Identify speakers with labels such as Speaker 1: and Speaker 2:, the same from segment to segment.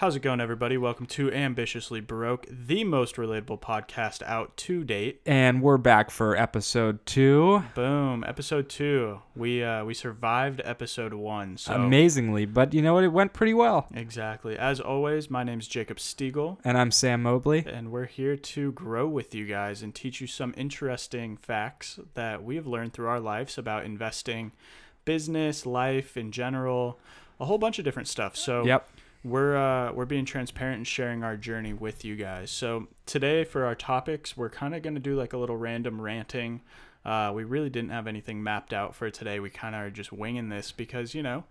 Speaker 1: How's it going, everybody? Welcome to Ambitiously Broke, the most relatable podcast out to date.
Speaker 2: And we're back for episode two.
Speaker 1: Boom, episode two. We uh, we survived episode one. So
Speaker 2: Amazingly, but you know what? It went pretty well.
Speaker 1: exactly. As always, my name's Jacob Stiegel,
Speaker 2: And I'm Sam Mobley.
Speaker 1: and we're here to grow with you guys and teach you some interesting facts that we have learned through our lives about investing, business, life in general, a whole bunch of different stuff. So
Speaker 2: Yep.
Speaker 1: We're uh, we're being transparent and sharing our journey with you guys. So today for our topics, we're kind of going to do like a little random ranting. Uh, we really didn't have anything mapped out for today. We kind of are just winging this because you know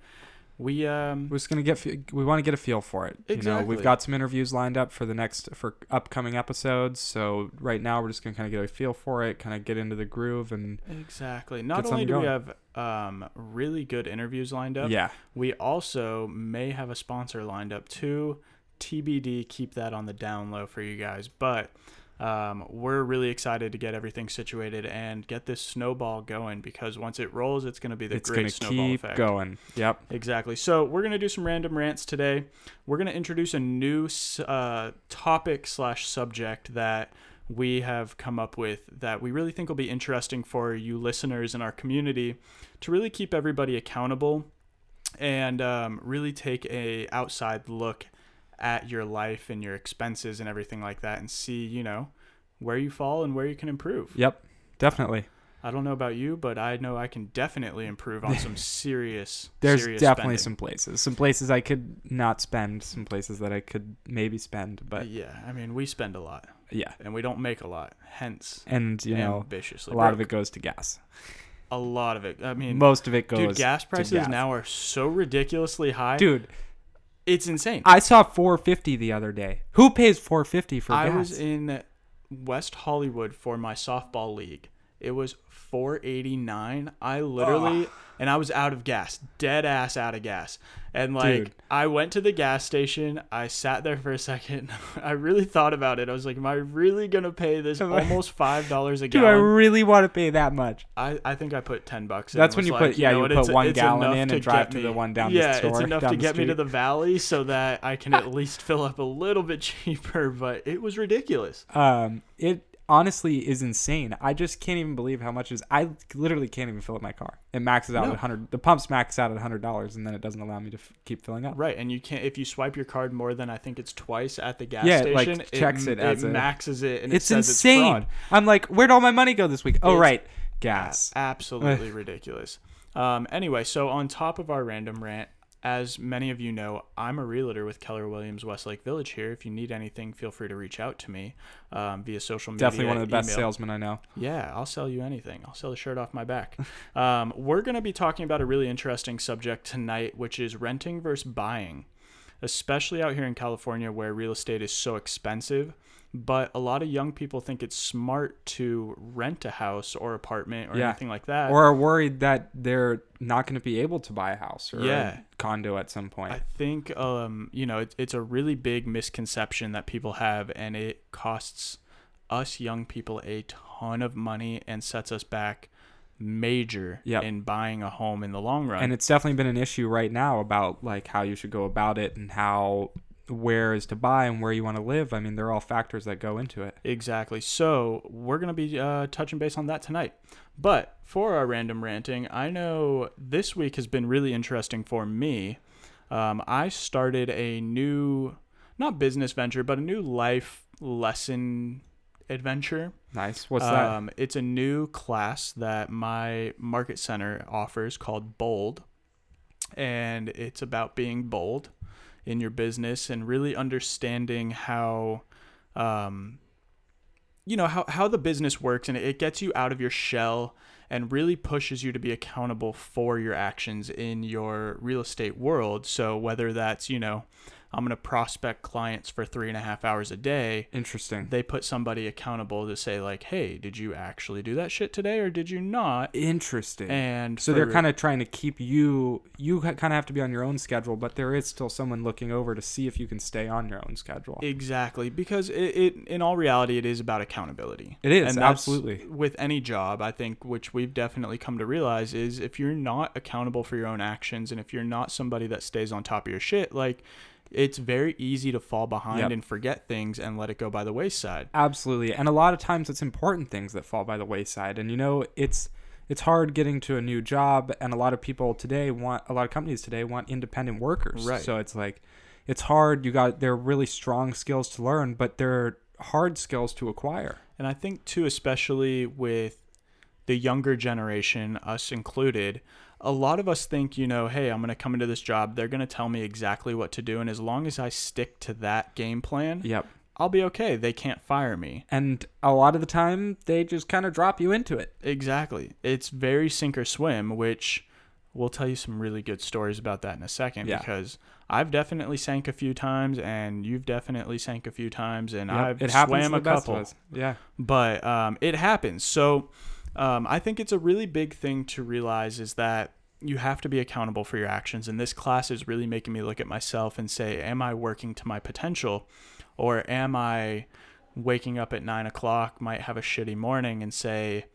Speaker 1: we um
Speaker 2: We're just gonna get. We want to get a feel for it. Exactly. You know, we've got some interviews lined up for the next for upcoming episodes. So right now we're just gonna kind of get a feel for it, kind of get into the groove, and
Speaker 1: exactly. Not only do
Speaker 2: something
Speaker 1: we have um really good interviews lined up,
Speaker 2: yeah,
Speaker 1: we also may have a sponsor lined up too. TBD. Keep that on the down low for you guys, but. Um, we're really excited to get everything situated and get this snowball going because once it rolls, it's going to be the
Speaker 2: it's
Speaker 1: great snowball
Speaker 2: keep
Speaker 1: effect.
Speaker 2: going. Yep.
Speaker 1: Exactly. So we're gonna do some random rants today. We're gonna introduce a new uh, topic slash subject that we have come up with that we really think will be interesting for you listeners in our community to really keep everybody accountable and um, really take a outside look at your life and your expenses and everything like that and see you know where you fall and where you can improve.
Speaker 2: Yep. Definitely.
Speaker 1: I don't know about you, but I know I can definitely improve on some serious.
Speaker 2: There's
Speaker 1: serious
Speaker 2: definitely
Speaker 1: spending.
Speaker 2: some places, some places I could not spend, some places that I could maybe spend, but
Speaker 1: yeah, I mean, we spend a lot
Speaker 2: yeah.
Speaker 1: and we don't make a lot. Hence,
Speaker 2: And you know,
Speaker 1: ambitiously,
Speaker 2: a lot of it goes to gas.
Speaker 1: A lot of it. I mean,
Speaker 2: Most of it goes.
Speaker 1: dude, gas prices
Speaker 2: gas.
Speaker 1: now are so ridiculously high.
Speaker 2: Dude,
Speaker 1: it's insane.
Speaker 2: I saw 450 the other day. Who pays 450 for
Speaker 1: I
Speaker 2: gas?
Speaker 1: was in West Hollywood for my softball league. It was 489. I literally oh. And I was out of gas, dead ass out of gas. And like
Speaker 2: Dude.
Speaker 1: I went to the gas station, I sat there for a second. I really thought about it. I was like, am I really going to pay this almost $5 a gallon?
Speaker 2: Do I really want to pay that much?
Speaker 1: I, I think I put 10 bucks in.
Speaker 2: That's when you
Speaker 1: like,
Speaker 2: put- yeah,
Speaker 1: know
Speaker 2: you put
Speaker 1: it's-
Speaker 2: one
Speaker 1: it's
Speaker 2: gallon in and drive
Speaker 1: get
Speaker 2: to the one down the
Speaker 1: yeah, it's enough to get me to the valley so that I can at least fill up a little bit cheaper, but it was ridiculous.
Speaker 2: Um, it honestly is insane. I just can't even believe how much is. I literally can't even fill up my car. It maxes out
Speaker 1: No.
Speaker 2: at 100. The pumps max out at 100 dollars, and then it doesn't allow me to f- keep filling up.
Speaker 1: Right, and you can't if you swipe your card more than I think it's twice at the gas
Speaker 2: Yeah, it, like,
Speaker 1: station.
Speaker 2: checks it as a-
Speaker 1: maxes it, and
Speaker 2: It's
Speaker 1: it
Speaker 2: insane.
Speaker 1: It's.
Speaker 2: I'm like, where'd all my money go this week? Oh,
Speaker 1: It's
Speaker 2: right, gas.
Speaker 1: Absolutely ridiculous. Um, anyway, so on top of our random rant, as many of you know, I'm a realtor with Keller Williams Westlake Village here. If you need anything, feel free to reach out to me um, via social media.
Speaker 2: Definitely one of the best
Speaker 1: email.
Speaker 2: salesmen I know.
Speaker 1: Yeah, I'll sell you anything. I'll sell the shirt off my back. um, we're going to be talking about a really interesting subject tonight, which is renting versus buying, especially out here in California where real estate is so expensive. But a lot of young people think it's smart to rent a house or apartment or
Speaker 2: Yeah.
Speaker 1: anything like that.
Speaker 2: Or are worried that they're not going to be able to buy a house or
Speaker 1: Yeah.
Speaker 2: a condo at some point.
Speaker 1: I think um, you know it, it's a really big misconception that people have, and it costs us young people a ton of money and sets us back major
Speaker 2: Yep.
Speaker 1: in buying a home in the long run.
Speaker 2: and it's definitely been an issue right now about like how you should go about it and how where is to buy and where you want to live. I mean, they're all factors that go into it.
Speaker 1: Exactly. So we're gonna be uh, touching base on that tonight. But for our random ranting, I know this week has been really interesting for me. Um, I started a new, not business venture, but a new life lesson adventure.
Speaker 2: Nice. What's that?
Speaker 1: Um, it's a new class that my market center offers called Bold, and it's about being bold in your business and really understanding how, um, you know how how the business works, and it gets you out of your shell and really pushes you to be accountable for your actions in your real estate world. So whether that's you know I'm going to prospect clients for three and a half hours a day.
Speaker 2: Interesting.
Speaker 1: They put somebody accountable to say like, "Hey, did you actually do that shit today, or did you not?"
Speaker 2: Interesting.
Speaker 1: And
Speaker 2: so they're kind of trying to keep you. You kind of have to be on your own schedule, but there is still someone looking over to see if you can stay on your own schedule.
Speaker 1: exactly because it, it in all reality it is about accountability.
Speaker 2: It is,
Speaker 1: and
Speaker 2: absolutely.
Speaker 1: with any job. I think which we've definitely come to realize is if you're not accountable for your own actions and if you're not somebody that stays on top of your shit, like it's very easy to fall behind
Speaker 2: Yep.
Speaker 1: and forget things and let it go by the wayside.
Speaker 2: Absolutely. And a lot of times it's important things that fall by the wayside. And you know, it's it's hard getting to a new job and a lot of people today want a lot of companies today want independent workers.
Speaker 1: Right.
Speaker 2: So it's like it's hard. You got they're really strong skills to learn, but they're hard skills to acquire.
Speaker 1: And I think too, especially with the younger generation, us included, a lot of us think, you know, hey, I'm going to come into this job. They're going to tell me exactly what to do. And as long as I stick to that game plan,
Speaker 2: Yep.
Speaker 1: I'll be okay. They can't fire me.
Speaker 2: And a lot of the time they just kind of drop you into it.
Speaker 1: Exactly. It's very sink or swim, which we'll tell you some really good stories about that in a second
Speaker 2: Yeah.
Speaker 1: because I've definitely sank a few times and you've definitely sank a few times and I've
Speaker 2: it happens
Speaker 1: swam a couple.
Speaker 2: Yeah.
Speaker 1: but um, it happens. So um, I think it's a really big thing to realize is that you have to be accountable for your actions. And this class is really making me look at myself and say, am I working to my potential? Or am I waking up at nine o'clock, might have a shitty morning and say,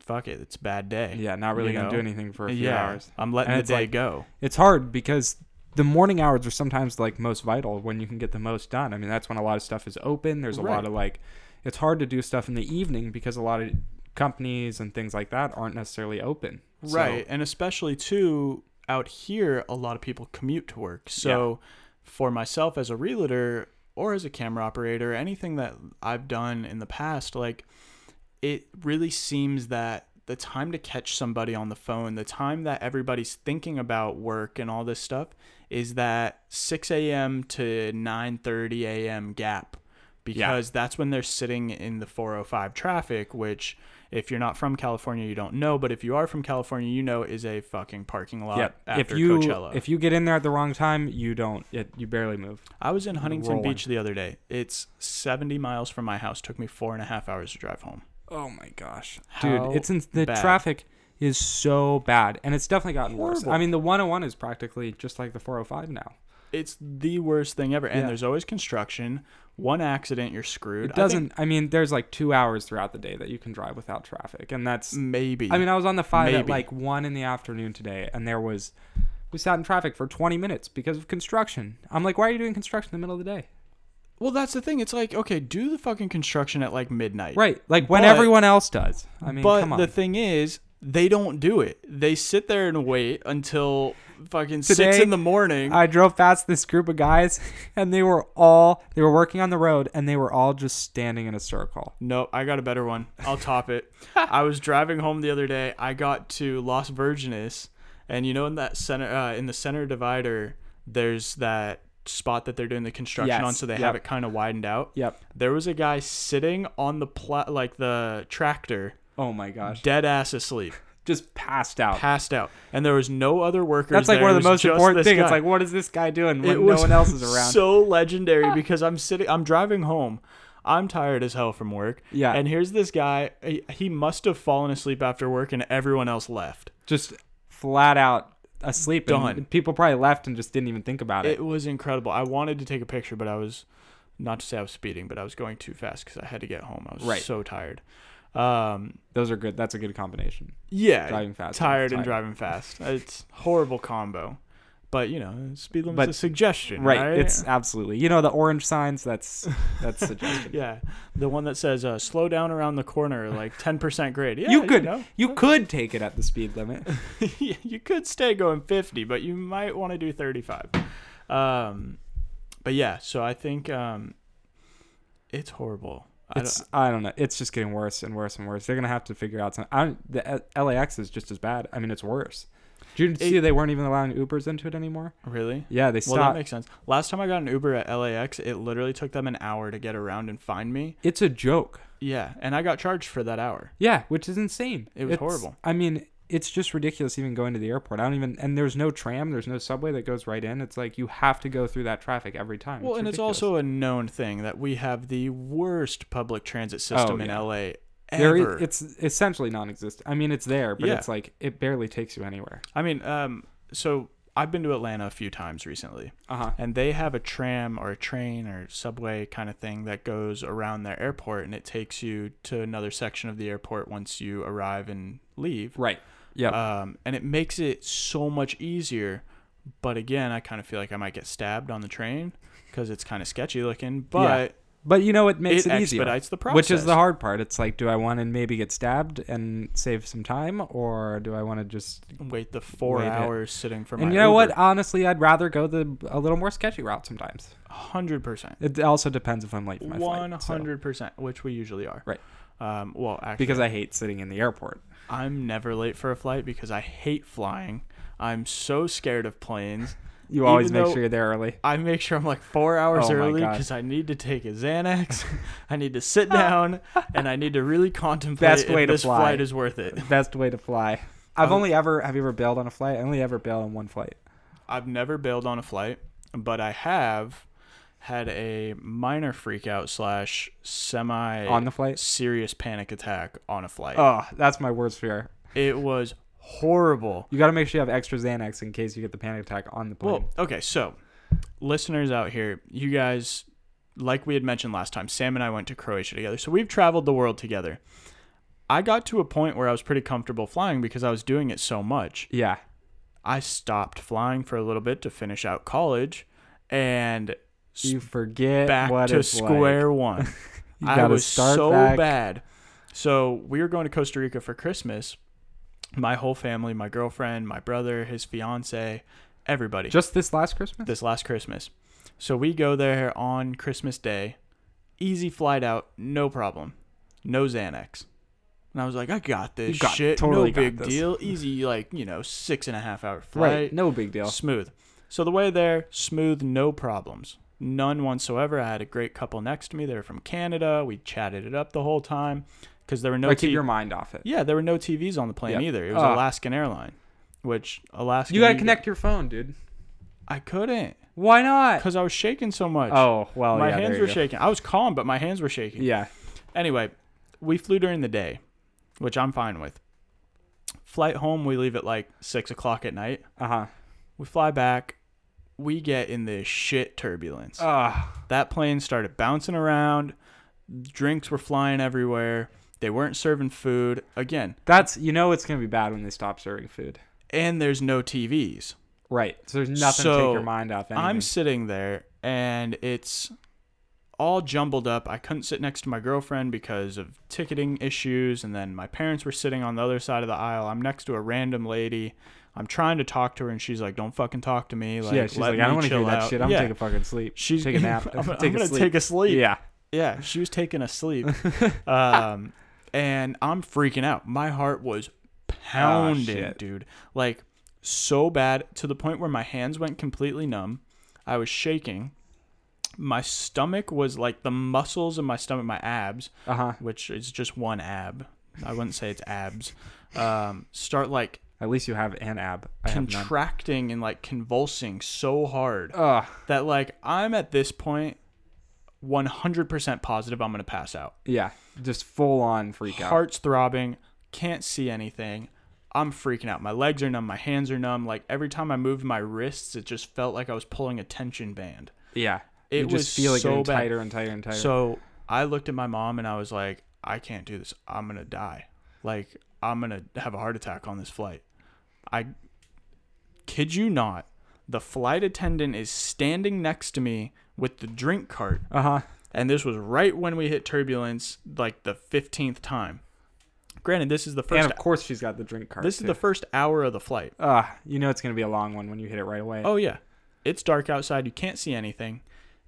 Speaker 1: fuck it, it's a bad day.
Speaker 2: Yeah, not really
Speaker 1: You
Speaker 2: gonna do anything for a few
Speaker 1: yeah,
Speaker 2: hours.
Speaker 1: I'm letting
Speaker 2: And
Speaker 1: the day
Speaker 2: like-
Speaker 1: go.
Speaker 2: It's hard because the morning hours are sometimes like most vital when you can get the most done. I mean, that's when a lot of stuff is open. There's a
Speaker 1: Right.
Speaker 2: lot of like, it's hard to do stuff in the evening because a lot of companies and things like that aren't necessarily open. So-
Speaker 1: Right. And especially too out here a lot of people commute to work. So for myself as a realtor or as a camera operator, anything that I've done in the past, like it really seems that the time to catch somebody on the phone, the time that everybody's thinking about work and all this stuff is that 6 a.m. to 9:30 a.m. gap because that's when they're sitting in the 405 traffic, which if you're not from California, you don't know, but if you are from California, you know is a fucking parking lot
Speaker 2: Yep.
Speaker 1: after
Speaker 2: If you
Speaker 1: Coachella.
Speaker 2: if you get in there at the wrong time, you don't. It, you barely move.
Speaker 1: I was in Huntington
Speaker 2: rolling.
Speaker 1: Beach the other day. It's 70 miles from my house. Took me four and a half hours to drive home.
Speaker 2: Oh my gosh,
Speaker 1: How
Speaker 2: dude! It's in, the
Speaker 1: bad?
Speaker 2: traffic is so bad, and it's definitely gotten worse. I mean, the 101 is practically just like the 405 now.
Speaker 1: It's the worst thing ever. And
Speaker 2: Yeah.
Speaker 1: there's always construction. One accident, you're screwed.
Speaker 2: It doesn't. I, mean, there's like two hours throughout the day that you can drive without traffic, and that's.
Speaker 1: maybe.
Speaker 2: I mean, I was on the five at like one in the afternoon today, and there was. We sat in traffic for 20 minutes because of construction. I'm like, why are you doing construction in the middle of the day?
Speaker 1: well, that's the thing. It's like, okay, do the fucking construction at like midnight.
Speaker 2: Right, like when
Speaker 1: But-
Speaker 2: everyone else does. I mean,
Speaker 1: but
Speaker 2: come on.
Speaker 1: the thing is, they don't do it. They sit there and wait until fucking six in the morning.
Speaker 2: I drove past this group of guys, and they were all they were working on the road, and they were all just standing in a circle.
Speaker 1: No, I got a better one. I'll top it. I was driving home the other day. I got to Las Virgenes, and you know in that center, uh, in the center divider, there's that spot that they're doing the construction on, so they
Speaker 2: yep.
Speaker 1: have it kind of widened out.
Speaker 2: Yep.
Speaker 1: There was a guy sitting on the pla- like the tractor,
Speaker 2: Oh my gosh.
Speaker 1: dead ass asleep,
Speaker 2: Just passed out.
Speaker 1: passed out, and there was no other workers.
Speaker 2: That's like
Speaker 1: there.
Speaker 2: one of the most important things. It's like, what is this guy doing
Speaker 1: it
Speaker 2: when
Speaker 1: was
Speaker 2: no one else is around?
Speaker 1: So legendary because I'm sitting, I'm driving home. I'm tired as hell from work.
Speaker 2: Yeah.
Speaker 1: And here's this guy. He, must have fallen asleep after work, and everyone else left.
Speaker 2: just flat out asleep.
Speaker 1: Done.
Speaker 2: people probably left and just didn't even think about it.
Speaker 1: It was incredible. I wanted to take a picture, but I was not to say I was speeding, but I was going too fast because I had to get home. I was
Speaker 2: Right.
Speaker 1: so tired. Um,
Speaker 2: Those are good. That's a good combination.
Speaker 1: yeah,
Speaker 2: Driving fast.
Speaker 1: tired and
Speaker 2: tired.
Speaker 1: driving fast. It's horrible combo. But you know, speed limit's
Speaker 2: But-
Speaker 1: a suggestion,
Speaker 2: Right.
Speaker 1: right?
Speaker 2: It's absolutely. You know the orange signs. That's that's suggestion.
Speaker 1: yeah, the one that says uh, "slow down around the corner," like ten percent grade. Yeah,
Speaker 2: you could
Speaker 1: know.
Speaker 2: you could take it at the speed limit.
Speaker 1: you could stay going 50, but you might want to do 35. Um, but yeah, so I think um, it's horrible. I
Speaker 2: It's
Speaker 1: don't,
Speaker 2: I don't know. It's just getting worse and worse and worse. They're gonna have to figure out some. I, the uh, LAX is just as bad. I mean, it's worse. Did you see they weren't even allowing Ubers into it anymore?
Speaker 1: really?
Speaker 2: Yeah, they stopped.
Speaker 1: Well, that makes sense. Last time I got an Uber at LAX, it literally took them an hour to get around and find me.
Speaker 2: it's a joke.
Speaker 1: Yeah, and I got charged for that hour.
Speaker 2: Yeah, which is insane.
Speaker 1: It was
Speaker 2: It's-
Speaker 1: horrible.
Speaker 2: I mean, it's just ridiculous even going to the airport. I don't even and there's no tram, there's no subway that goes right in. It's like you have to go through that traffic every time.
Speaker 1: Well, and it's also a known thing that we have the worst public transit system in
Speaker 2: Oh, yeah.
Speaker 1: LA ever.
Speaker 2: is, it's essentially non-existent. I mean, it's there, but
Speaker 1: Yeah.
Speaker 2: it's like it barely takes you anywhere.
Speaker 1: I mean, um, so I've been to Atlanta a few times recently.
Speaker 2: Uh huh.
Speaker 1: and they have a tram or a train or subway kind of thing that goes around their airport and it takes you to another section of the airport once you arrive and leave
Speaker 2: Right. Yeah.
Speaker 1: um, and it makes it so much easier But again, I kind of feel like I might get stabbed on the train because it's kind of sketchy looking. But
Speaker 2: But you know what makes
Speaker 1: it,
Speaker 2: it, easier?
Speaker 1: expedites the process.
Speaker 2: Which is the hard part. It's like, do I want to maybe get stabbed and save some time, or do I want to just?
Speaker 1: Wait the four
Speaker 2: Wait it.
Speaker 1: hours sitting for my.
Speaker 2: And you know what? Honestly, I'd rather go the a little more sketchy route sometimes.
Speaker 1: Hundred percent.
Speaker 2: It also depends if I'm late for my
Speaker 1: One
Speaker 2: flight.
Speaker 1: hundred percent, which we usually are.
Speaker 2: Right.
Speaker 1: Um, well, actually,
Speaker 2: Because I hate sitting in the airport.
Speaker 1: I'm never late for a flight because I hate flying. I'm so scared of planes.
Speaker 2: You always
Speaker 1: Even
Speaker 2: make sure you're there early.
Speaker 1: I make sure I'm like four hours
Speaker 2: Oh
Speaker 1: early because I need to take a Xanax. I need to sit down and I need to really contemplate
Speaker 2: Best
Speaker 1: if
Speaker 2: way to
Speaker 1: this
Speaker 2: fly.
Speaker 1: flight is worth it.
Speaker 2: Best way to fly. I've
Speaker 1: Um,
Speaker 2: only ever have you ever bailed on a flight? I only ever bailed on one flight.
Speaker 1: I've never bailed on a flight, but I have had a minor freak out slash semi
Speaker 2: on the flight.
Speaker 1: serious panic attack on a flight.
Speaker 2: Oh, that's my worst fear.
Speaker 1: It was horrible.
Speaker 2: You got to make sure you have extra Xanax in case you get the panic attack on the plane.
Speaker 1: Well, okay, so listeners out here, you guys, like we had mentioned last time, Sam and I went to Croatia together. So we've traveled the world together. I got to a point where I was pretty comfortable flying because I was doing it so much.
Speaker 2: yeah.
Speaker 1: I stopped flying for a little bit to finish out college and
Speaker 2: You forget
Speaker 1: back
Speaker 2: what
Speaker 1: to square one.
Speaker 2: like. You
Speaker 1: I was
Speaker 2: start
Speaker 1: so
Speaker 2: back.
Speaker 1: bad. So we were going to Costa Rica for Christmas. My whole family, my girlfriend, my brother, his fiance, everybody.
Speaker 2: Just this last Christmas?
Speaker 1: this last Christmas. So we go there on Christmas Day. Easy flight out, no problem. No Xanax. And I was like, I got this
Speaker 2: got-
Speaker 1: shit.
Speaker 2: totally
Speaker 1: no big deal. Easy, like, you know, six and a half hour flight.
Speaker 2: right. No big deal.
Speaker 1: Smooth. So the way there, smooth, no problems. None whatsoever. I had a great couple next to me. They were from Canada. We chatted it up the whole time because there were no
Speaker 2: like keep
Speaker 1: T-
Speaker 2: your mind off it.
Speaker 1: yeah, there were no TVs on the plane
Speaker 2: Yep.
Speaker 1: either. It was
Speaker 2: Ah.
Speaker 1: Alaskan Airline, which Alaska.
Speaker 2: You got to connect your phone, dude.
Speaker 1: I couldn't
Speaker 2: Why not?
Speaker 1: because I was shaking so much.
Speaker 2: Oh, well,
Speaker 1: my
Speaker 2: yeah,
Speaker 1: hands were
Speaker 2: go.
Speaker 1: shaking. I was calm, but my hands were shaking.
Speaker 2: Yeah.
Speaker 1: Anyway, we flew during the day, which I'm fine with. Flight home, we leave at like six o'clock at night.
Speaker 2: Uh-huh.
Speaker 1: We fly back. We get in this shit turbulence.
Speaker 2: Ah.
Speaker 1: that plane started bouncing around. Drinks were flying everywhere. They weren't serving food again,
Speaker 2: That's you know it's going to be bad when they stop serving food.
Speaker 1: and there's no TVs.
Speaker 2: Right. So there's nothing to take your mind off anything.
Speaker 1: I'm sitting there and it's all jumbled up. I couldn't sit next to my girlfriend because of ticketing issues, and then my parents were sitting on the other side of the aisle. I'm next to a random lady. I'm trying to talk to her, and she's like, "Don't fucking talk to me." Like,
Speaker 2: yeah, she's like, I don't want to hear that
Speaker 1: out."
Speaker 2: shit. I'm
Speaker 1: yeah.
Speaker 2: taking a fucking sleep.
Speaker 1: She's
Speaker 2: taking a nap.
Speaker 1: I'm, I'm
Speaker 2: take a
Speaker 1: gonna
Speaker 2: sleep.
Speaker 1: take a sleep.
Speaker 2: Yeah.
Speaker 1: Yeah, she was taking a sleep. um, and I'm freaking out. My heart was pounding,
Speaker 2: shit.
Speaker 1: dude. Like so bad to the point where my hands went completely numb. I was shaking. My stomach was like the muscles in my stomach, my abs,
Speaker 2: Uh huh.
Speaker 1: which is just one ab. I wouldn't say it's abs. Um, start like
Speaker 2: At least you have an ab. I
Speaker 1: contracting and like convulsing so hard
Speaker 2: Ugh.
Speaker 1: that like I'm at this point 100% positive I'm going to pass out.
Speaker 2: Yeah. Just full on freak out.
Speaker 1: Heart's throbbing, can't see anything. I'm freaking out. My legs are numb, my hands are numb. Like every time I moved my wrists, it just felt like I was pulling a tension band.
Speaker 2: Yeah.
Speaker 1: It
Speaker 2: you
Speaker 1: was
Speaker 2: just feel it
Speaker 1: so
Speaker 2: getting
Speaker 1: bad.
Speaker 2: tighter and tighter and tighter.
Speaker 1: So I looked at my mom and I was like, I can't do this. I'm going to die. Like I'm going to have a heart attack on this flight. I kid you not. The flight attendant is standing next to me with the drink cart
Speaker 2: uh huh.
Speaker 1: and this was right when we hit turbulence, like the fifteenth time. Granted, this is the first.
Speaker 2: And of course she's got the drink cart.
Speaker 1: this is the first hour of the flight.
Speaker 2: Ah, you know it's gonna be a long one when you hit it right away.
Speaker 1: Oh yeah, it's dark outside. You can't see anything,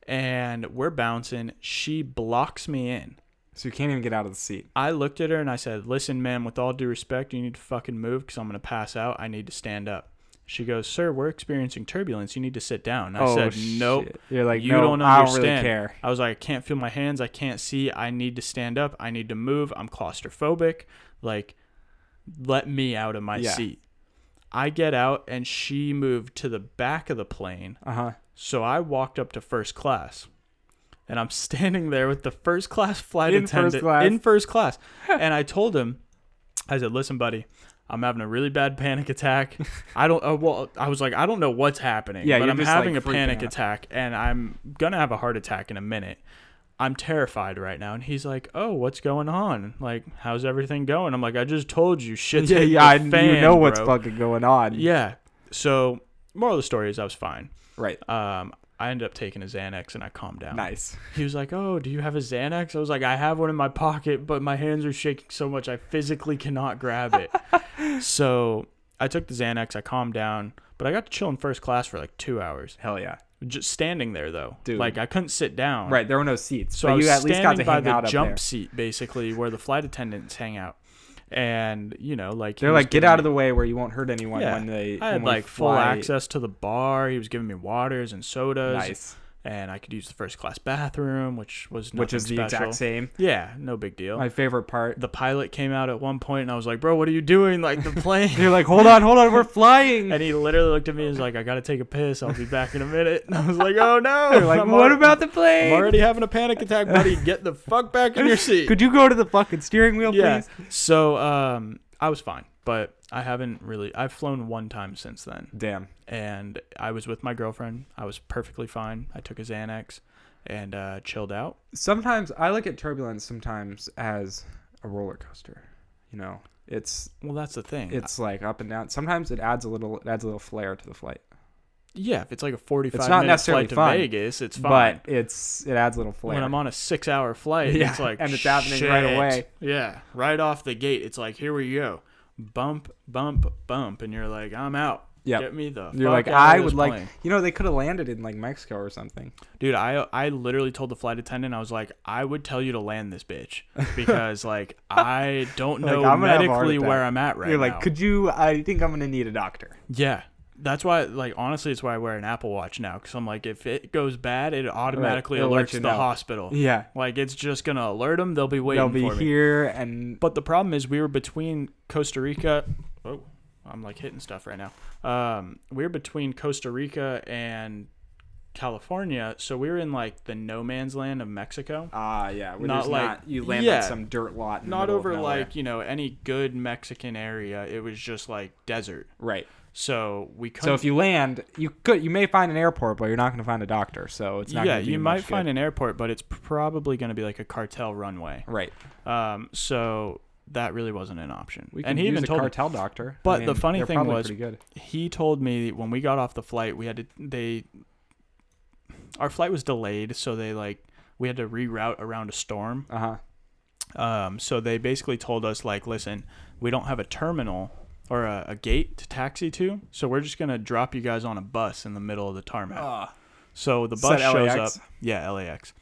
Speaker 1: and we're bouncing. She blocks me in.
Speaker 2: So you can't even get out of the seat.
Speaker 1: I looked at her and I said, "Listen, ma'am, with all due respect, you need to fucking move because I'm gonna pass out. I need to stand up." She goes, "Sir, we're experiencing turbulence. You need to sit down." I
Speaker 2: oh,
Speaker 1: said, "Nope."
Speaker 2: shit. You're like,
Speaker 1: You
Speaker 2: no,
Speaker 1: don't
Speaker 2: I don't
Speaker 1: understand.
Speaker 2: really care.
Speaker 1: I was like, I can't feel my hands. I can't see. I need to stand up. I need to move. I'm claustrophobic. Like, let me out of my
Speaker 2: Yeah.
Speaker 1: seat. I get out and she moved to the back of the plane.
Speaker 2: Uh huh.
Speaker 1: So I walked up to first class. And I'm standing there with the first class flight
Speaker 2: In first
Speaker 1: attendant
Speaker 2: class.
Speaker 1: in first class. and I told him, I said, listen, buddy, I'm having a really bad panic attack. I don't, uh, well, I was like, I don't know what's happening,
Speaker 2: Yeah,
Speaker 1: but I'm having
Speaker 2: like,
Speaker 1: a panic
Speaker 2: out.
Speaker 1: attack and I'm going to have a heart attack in a minute. I'm terrified right now. And he's like, oh, what's going on? Like, how's everything going? I'm like, I just told you shit.
Speaker 2: Yeah, yeah. I,
Speaker 1: the
Speaker 2: you know what's
Speaker 1: bro."
Speaker 2: fucking going on.
Speaker 1: Yeah. So moral of the story is I was fine.
Speaker 2: Right.
Speaker 1: Um, I ended up taking a Xanax and I calmed down.
Speaker 2: Nice.
Speaker 1: He was like, "Oh, do you have a Xanax?" I was like, "I have one in my pocket, but my hands are shaking so much I physically cannot grab it." so I took the Xanax. I calmed down, but I got to chill in first class for like two hours,
Speaker 2: Hell yeah.
Speaker 1: just standing there though.
Speaker 2: Dude.
Speaker 1: Like I couldn't sit down.
Speaker 2: Right. There were no seats,
Speaker 1: So I was
Speaker 2: you at least got to
Speaker 1: by
Speaker 2: hang
Speaker 1: the
Speaker 2: out
Speaker 1: jump
Speaker 2: there.
Speaker 1: seat, basically, where the flight attendants hang out, and you know, like
Speaker 2: They're like, get out of the way where you won't hurt anyone
Speaker 1: Yeah.
Speaker 2: when they.
Speaker 1: I had like full access to the bar. He was giving me waters and sodas,
Speaker 2: Nice.
Speaker 1: And I could use the first class bathroom, which was
Speaker 2: Which is the
Speaker 1: special.
Speaker 2: exact same.
Speaker 1: Yeah, no big deal.
Speaker 2: My favorite part.
Speaker 1: the pilot came out at one point, and I was like, "Bro, what are you doing? Like the plane."
Speaker 2: You're like, hold on, hold on, we're flying.
Speaker 1: and he literally looked at me and was like, "I gotta take a piss. I'll be back in a minute." And I was like, "Oh no!"
Speaker 2: You're like,
Speaker 1: I'm
Speaker 2: what
Speaker 1: al-
Speaker 2: about the plane?
Speaker 1: I'm already having a panic attack, buddy. Get the fuck back in your seat.
Speaker 2: Could you go to the fucking steering wheel,
Speaker 1: yeah.
Speaker 2: please?
Speaker 1: So um, I was fine, but I haven't really. I've flown one time since then,
Speaker 2: Damn.
Speaker 1: and I was with my girlfriend. I was perfectly fine. I took a Xanax and uh, chilled out.
Speaker 2: Sometimes I look at turbulence sometimes as a roller coaster. You know, it's
Speaker 1: Well, that's the thing.
Speaker 2: it's like up and down. Sometimes it adds a little it adds a little flair to the flight.
Speaker 1: Yeah, if it's like a forty-five
Speaker 2: It's not
Speaker 1: minute
Speaker 2: necessarily
Speaker 1: flight to
Speaker 2: fun,
Speaker 1: Vegas, it's fine.
Speaker 2: But it's it adds a little flair.
Speaker 1: when I'm on a six hour flight,
Speaker 2: Yeah,
Speaker 1: it's like
Speaker 2: and it's happening right away.
Speaker 1: Yeah, right off the gate, it's like here we go, bump, bump, bump, and you're like, I'm out.
Speaker 2: Yep.
Speaker 1: Get me the.
Speaker 2: You're like, I would like,
Speaker 1: plane."
Speaker 2: you know, they could have landed in like Mexico or something.
Speaker 1: dude. I I literally told the flight attendant, I was like, I would tell you to land this bitch because like I don't know
Speaker 2: I'm gonna have a
Speaker 1: medically where. I'm at right now.
Speaker 2: You're
Speaker 1: now.
Speaker 2: like, could you? I think I'm gonna need a doctor.
Speaker 1: yeah. That's why, like, honestly, it's why I wear an Apple Watch now. Because I'm like, if it goes bad, it automatically
Speaker 2: it'll let
Speaker 1: alerts
Speaker 2: you
Speaker 1: the
Speaker 2: know.
Speaker 1: hospital.
Speaker 2: Yeah,
Speaker 1: Like, it's just gonna alert them. They'll be waiting
Speaker 2: they'll be
Speaker 1: for me.
Speaker 2: here and
Speaker 1: But the problem is, we were between Costa Rica. Oh, I'm like hitting stuff right now. Um, we were between Costa Rica and California, so we were in like the no man's land of Mexico.
Speaker 2: ah yeah, where
Speaker 1: Not
Speaker 2: there's
Speaker 1: like-
Speaker 2: not you land
Speaker 1: yeah.
Speaker 2: on some dirt lot. In the
Speaker 1: Not
Speaker 2: middle of
Speaker 1: over
Speaker 2: nowhere.
Speaker 1: like you know any good Mexican area. It was just like desert.
Speaker 2: right.
Speaker 1: So we couldn't.
Speaker 2: So if you land, you could you may find an airport, but you're not going to find a doctor. So it's not.
Speaker 1: yeah, you might find
Speaker 2: good.
Speaker 1: an airport, but it's probably going to be like a cartel runway.
Speaker 2: right.
Speaker 1: Um, so that really wasn't an option.
Speaker 2: We can
Speaker 1: and he
Speaker 2: use
Speaker 1: even
Speaker 2: a
Speaker 1: told
Speaker 2: cartel doctor.
Speaker 1: But the funny thing was- he told me when we got off the flight we had to they our flight was delayed so they like we had to reroute around a storm
Speaker 2: Uh huh.
Speaker 1: um so they basically told us like listen we don't have a terminal or a, a gate to taxi to. So we're just gonna drop you guys on a bus in the middle of the tarmac. So the bus shows
Speaker 2: LAX?
Speaker 1: up. Yeah lax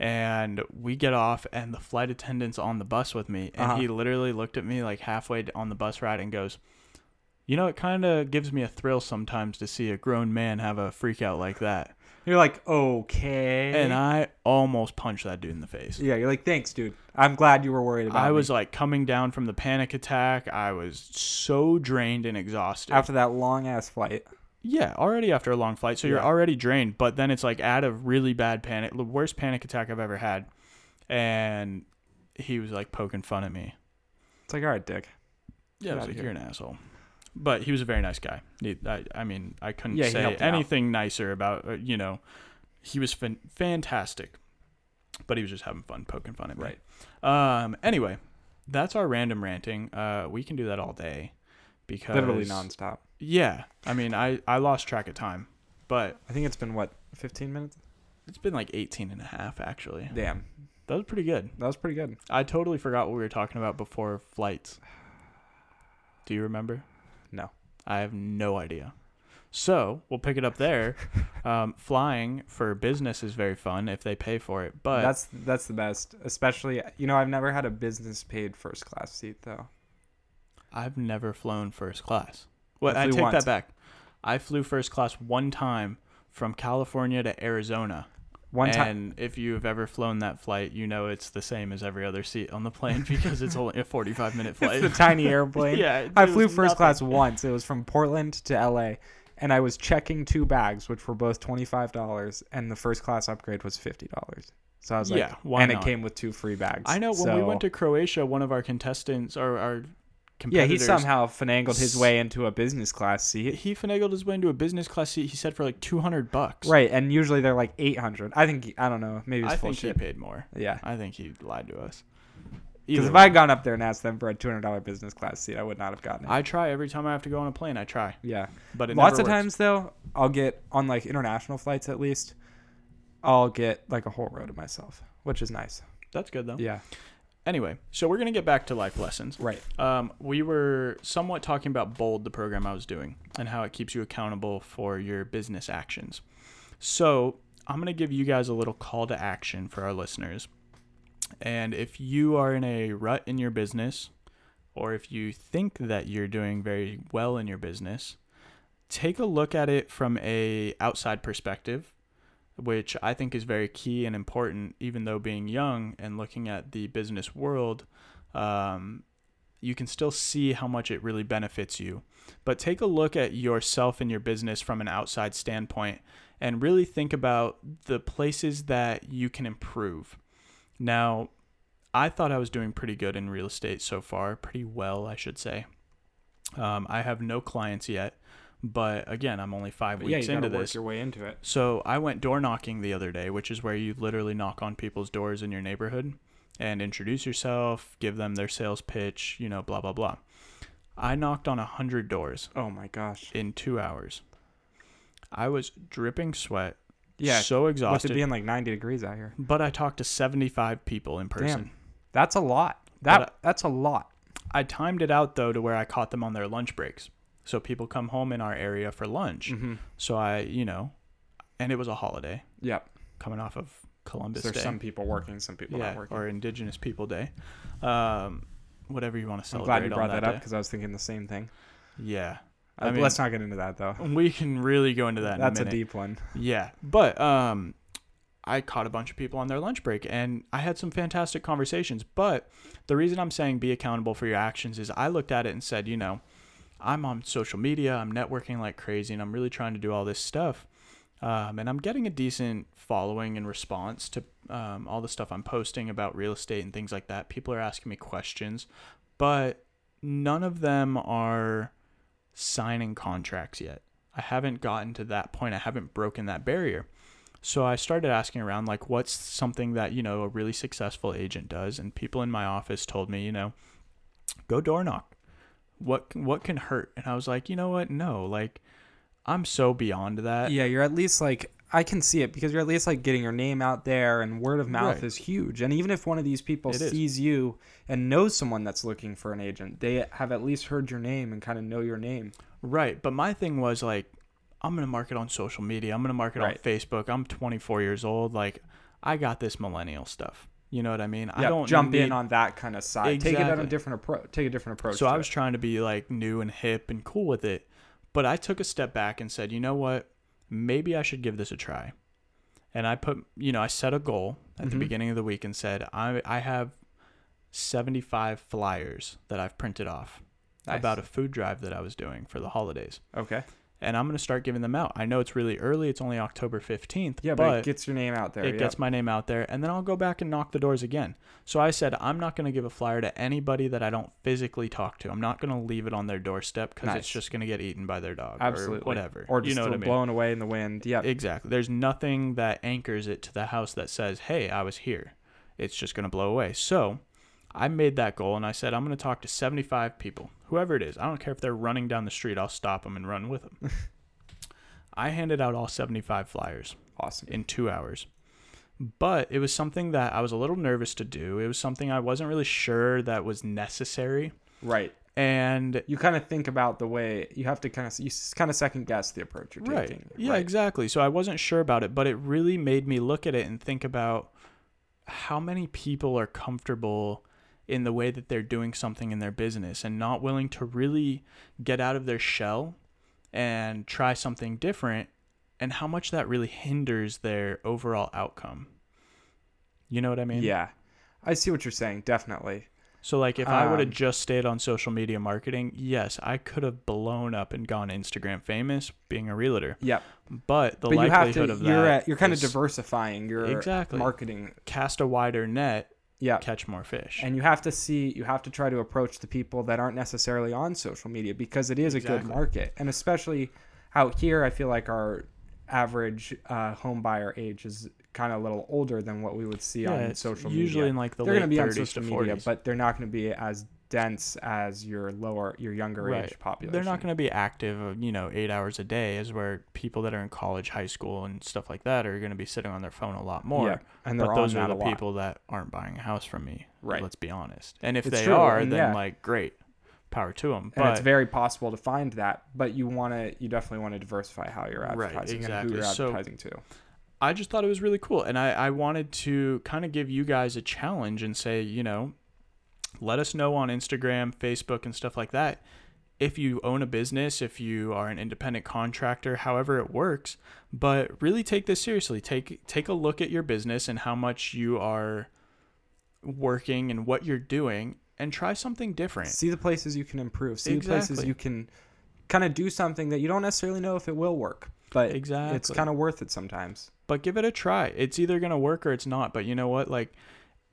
Speaker 1: and we get off and the flight attendant's on the bus with me and
Speaker 2: Uh-huh.
Speaker 1: he literally looked at me like halfway on the bus ride and goes you know it kind of gives me a thrill sometimes to see a grown man have a freak out like that
Speaker 2: You're like okay.
Speaker 1: and i almost punched that dude in the face
Speaker 2: yeah, you're like thanks, dude. I'm glad you were worried about.
Speaker 1: i
Speaker 2: me."
Speaker 1: was like coming down from the panic attack i was so drained and exhausted
Speaker 2: after that long ass flight.
Speaker 1: Yeah, already after a long flight, so you're
Speaker 2: Yeah.
Speaker 1: already drained. But then it's like add a really bad panic, the worst panic attack I've ever had, and he was like poking fun at me.
Speaker 2: It's like all right, Dick.
Speaker 1: Yeah, I was
Speaker 2: outta
Speaker 1: like,
Speaker 2: here.
Speaker 1: "You're an asshole," but he was a very nice guy. He, I, I mean, I couldn't
Speaker 2: Yeah,
Speaker 1: say
Speaker 2: you out.
Speaker 1: anything nicer about uh, you know. He was fan- fantastic, but he was just having fun poking fun at me.
Speaker 2: Right.
Speaker 1: Um. Anyway, that's our random ranting. Uh, we can do that all day, because
Speaker 2: Literally nonstop.
Speaker 1: Yeah, I mean, I I lost track of time, but
Speaker 2: I think it's been what 15 minutes.
Speaker 1: It's been like 18 and a half, actually.
Speaker 2: Damn,
Speaker 1: That was pretty good.
Speaker 2: that was pretty good.
Speaker 1: I totally forgot what we were talking about before flights. Do you remember?
Speaker 2: No.
Speaker 1: I have no idea. So we'll pick it up there. um, flying for business is very fun if they pay for it, but
Speaker 2: that's that's the best. Especially, you know, I've never had a business paid first class seat though.
Speaker 1: I've never flown first class. Well,
Speaker 2: I
Speaker 1: I, take
Speaker 2: once.
Speaker 1: that back. I flew first class one time from California to Arizona.
Speaker 2: One time,
Speaker 1: and if you've ever flown that flight, you know it's the same as every other seat on the plane because it's only a 45 minute flight.
Speaker 2: it's a tiny airplane.
Speaker 1: yeah,
Speaker 2: I flew first
Speaker 1: nothing.
Speaker 2: class once. It was from Portland to LA, and I was checking two bags, which were both twenty five dollars, and the first class upgrade was fifty dollars. So I was like,
Speaker 1: Yeah, why
Speaker 2: and
Speaker 1: not?
Speaker 2: it came with two free bags.
Speaker 1: I know when we went to Croatia, one of our contestants or our
Speaker 2: Yeah, he somehow finagled his way into a business class seat.
Speaker 1: he finagled his way into a business class seat. He said for like 200 bucks.
Speaker 2: Right, and usually they're like eight hundred. I think he- I don't know. Maybe it's
Speaker 1: I
Speaker 2: full
Speaker 1: think he paid more.
Speaker 2: Yeah,
Speaker 1: I think he lied to us.
Speaker 2: Because if. I had gone up there and asked them for a two hundred dollar business class seat, I would not have gotten it.
Speaker 1: I try every time I have to go on a plane. I try,
Speaker 2: yeah.
Speaker 1: but
Speaker 2: Lots of
Speaker 1: works.
Speaker 2: times though, I'll get on like international flights at least. I'll get like a whole row to myself, which is nice.
Speaker 1: That's good though.
Speaker 2: Yeah.
Speaker 1: Anyway, so we're gonna get back to life lessons.
Speaker 2: Right.
Speaker 1: Um, we were somewhat talking about Bold, the program I was doing, and how it keeps you accountable for your business actions. So I'm going to give you guys a little call to action for our listeners. And if you are in a rut in your business, or if you think that you're doing very well in your business, take a look at it from a outside perspective which I think is very key and important, even though being young and looking at the business world, um, you can still see how much it really benefits you. But take a look at yourself and your business from an outside standpoint and really think about the places that you can improve. Now, I thought I was doing pretty good in real estate so far, pretty well, I should say. Um, I have no clients yet, but again, I'm only five
Speaker 2: But yeah,
Speaker 1: weeks
Speaker 2: you
Speaker 1: into
Speaker 2: work
Speaker 1: this.
Speaker 2: your way into it.
Speaker 1: So I went door knocking the other day, which is where you literally knock on people's doors in your neighborhood and introduce yourself, give them their sales pitch, you know, blah blah blah. I knocked on a hundred doors
Speaker 2: Oh my gosh.
Speaker 1: in two hours. I was dripping sweat,
Speaker 2: Yeah.
Speaker 1: so
Speaker 2: With
Speaker 1: exhausted.
Speaker 2: it being like 90 degrees out here.
Speaker 1: but I talked to seventy-five people in person.
Speaker 2: Damn. That's a lot. That that's a lot.
Speaker 1: I timed it out though to where I caught them on their lunch breaks. So people come home in our area for lunch.
Speaker 2: Mm-hmm.
Speaker 1: So I, you know, and it was a holiday
Speaker 2: Yep.
Speaker 1: coming off of Columbus
Speaker 2: There's
Speaker 1: Day.
Speaker 2: some people working, some people
Speaker 1: yeah,
Speaker 2: not working.
Speaker 1: or Indigenous People Day, um, whatever you want to
Speaker 2: I'm
Speaker 1: celebrate.
Speaker 2: glad you brought that, up because I was thinking the same thing.
Speaker 1: Yeah,
Speaker 2: Uh,
Speaker 1: I mean-
Speaker 2: let's not get into that though.
Speaker 1: we can really go into that.
Speaker 2: That's
Speaker 1: in
Speaker 2: a
Speaker 1: a,
Speaker 2: deep one.
Speaker 1: Yeah, but um, I caught a bunch of people on their lunch break, and I had some fantastic conversations. But the reason I'm saying be accountable for your actions is I looked at it and said, you know, I'm on social media, I'm networking like crazy, and I'm really trying to do all this stuff. Um, and I'm getting a decent following and response to um, all the stuff I'm posting about real estate and things like that. People are asking me questions, but none of them are signing contracts yet. I haven't gotten to that point. I haven't broken that barrier. So I started asking around, like, what's something that, you know, a really successful agent does? And people in my office told me, you know, go door knock. What, what can hurt? And I was like, you know what? No, like, I'm so beyond that.
Speaker 2: Yeah, you're at least like I can see it because you're at least like getting your name out there and word of mouth
Speaker 1: Right.
Speaker 2: is huge. And even if one of these people
Speaker 1: It is.
Speaker 2: sees you and knows someone that's looking for an agent, they have at least heard your name and kind of know your name.
Speaker 1: Right. But my thing was like, I'm going to market on social media. I'm going to market
Speaker 2: Right.
Speaker 1: on Facebook. I'm 24 years old. Like, I got this millennial stuff. You know what I mean? I don't
Speaker 2: jump in on that kind of side. Take it on a different approach. Take a different approach.
Speaker 1: So I was
Speaker 2: it.
Speaker 1: trying to be like new and hip and cool with it. But I took a step back and said, you know what? Maybe I should give this a try. And I put, you know, I set a goal at the
Speaker 2: Mhm.
Speaker 1: beginning of the week and said, I, I have 75 flyers that I've printed off
Speaker 2: Nice.
Speaker 1: about a food drive that I was doing for the holidays.
Speaker 2: okay.
Speaker 1: And I'm going to start giving them out. I know it's really early. It's only October 15th.
Speaker 2: Yeah, but,
Speaker 1: but
Speaker 2: it gets your name out there.
Speaker 1: it
Speaker 2: yep.
Speaker 1: gets my name out there and then i'll go back and knock the doors again so i said i'm not going to give a flyer to anybody that i don't physically talk to i'm not going to leave it on their doorstep because
Speaker 2: Nice.
Speaker 1: it's just going to get eaten by their dog
Speaker 2: absolutely
Speaker 1: or whatever
Speaker 2: or just
Speaker 1: you know what i mean
Speaker 2: blown away in the wind. Yeah,
Speaker 1: exactly there's nothing that anchors it to the house that says hey i was here it's just going to blow away so i made that goal and i said i'm going to talk to 75 people whoever it is i don't care if they're running down the street i'll stop them and run with them i handed out all 75 flyers
Speaker 2: awesome.
Speaker 1: in two hours. But it was something that I was a little nervous to do. It was something I wasn't really sure that was necessary.
Speaker 2: Right.
Speaker 1: And
Speaker 2: You kind of think about the way you have to kind of you kind of second guess the approach you're
Speaker 1: right.
Speaker 2: taking.
Speaker 1: Yeah, exactly. So I wasn't sure about it, but it really made me look at it and think about how many people are comfortable in the way that they're doing something in their business and not willing to really get out of their shell and try something different and how much that really hinders their overall outcome. You know what I mean?
Speaker 2: Yeah. I see what you're saying. Definitely.
Speaker 1: So like if I would have
Speaker 2: Um,
Speaker 1: just stayed on social media marketing, yes, I could have blown up and gone Instagram famous being a realtor.
Speaker 2: Yep.
Speaker 1: But the
Speaker 2: but you have
Speaker 1: likelihood
Speaker 2: to.
Speaker 1: of
Speaker 2: You're
Speaker 1: that
Speaker 2: at, you're kind of diversifying your
Speaker 1: Exactly.
Speaker 2: marketing.
Speaker 1: cast a wider net,
Speaker 2: Yeah.
Speaker 1: catch more fish.
Speaker 2: And you have to see. You have to try to approach the people that aren't necessarily on social media because it is a good market, and especially out here, I feel like our average uh, home buyer age is kind of a little older than what we would see
Speaker 1: Yeah,
Speaker 2: on social
Speaker 1: usually
Speaker 2: media.
Speaker 1: in like the
Speaker 2: They're
Speaker 1: late
Speaker 2: going to be on
Speaker 1: 30s
Speaker 2: social media,
Speaker 1: 40s.
Speaker 2: but they're not going to be as dense as your lower, your younger
Speaker 1: Right.
Speaker 2: age population.
Speaker 1: they're not going to be active, you know, eight hours a day, as where people that are in college, high school, and stuff like that are going to be sitting on their phone a lot more.
Speaker 2: Yeah, and
Speaker 1: but those are the people that aren't buying a house from me.
Speaker 2: Right.
Speaker 1: Let's be honest. And if
Speaker 2: It's
Speaker 1: they
Speaker 2: true,
Speaker 1: are,
Speaker 2: and
Speaker 1: then
Speaker 2: yeah.
Speaker 1: like great, power to them.
Speaker 2: and
Speaker 1: But
Speaker 2: it's very possible to find that, but you want to, you definitely want to diversify how you're
Speaker 1: Right,
Speaker 2: advertising and who you're
Speaker 1: So-
Speaker 2: advertising to.
Speaker 1: I just thought it was really cool. And I, I wanted to kind of give you guys a challenge and say, you know, let us know on Instagram, Facebook, and stuff like that. If you own a business, if you are an independent contractor, however it works, but really take this seriously. Take take a look at your business and how much you are working and what you're doing and try something different.
Speaker 2: See the places you can improve. See the places you can kind of do something that you don't necessarily know if it will work, but it's kind of worth it sometimes.
Speaker 1: but give it a try. It's either going to work or it's not. But you know what? Like,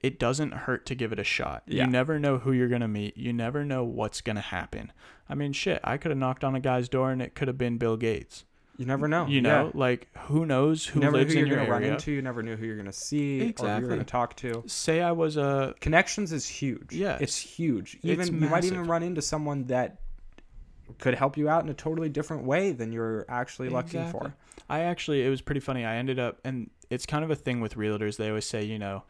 Speaker 1: it doesn't hurt to give it a shot.
Speaker 2: Yeah.
Speaker 1: You never know who you're going to meet. You never know what's going to happen. I mean, shit, I could have knocked on a guy's door and it could have been Bill Gates.
Speaker 2: You never know.
Speaker 1: You
Speaker 2: Yeah.
Speaker 1: know, like, who knows who
Speaker 2: you never
Speaker 1: lives
Speaker 2: who
Speaker 1: in
Speaker 2: you're
Speaker 1: your
Speaker 2: gonna run
Speaker 1: area?
Speaker 2: into. You never knew who you're gonna see or who you're gonna talk to.
Speaker 1: Say I was a.
Speaker 2: Connections is huge.
Speaker 1: Yeah,
Speaker 2: it's huge.
Speaker 1: It's
Speaker 2: Even you might even run into someone that could help you out in a totally different way than you're actually looking for.
Speaker 1: I actually, it was pretty funny. I ended up, and it's kind of a thing with realtors. They always say, you know,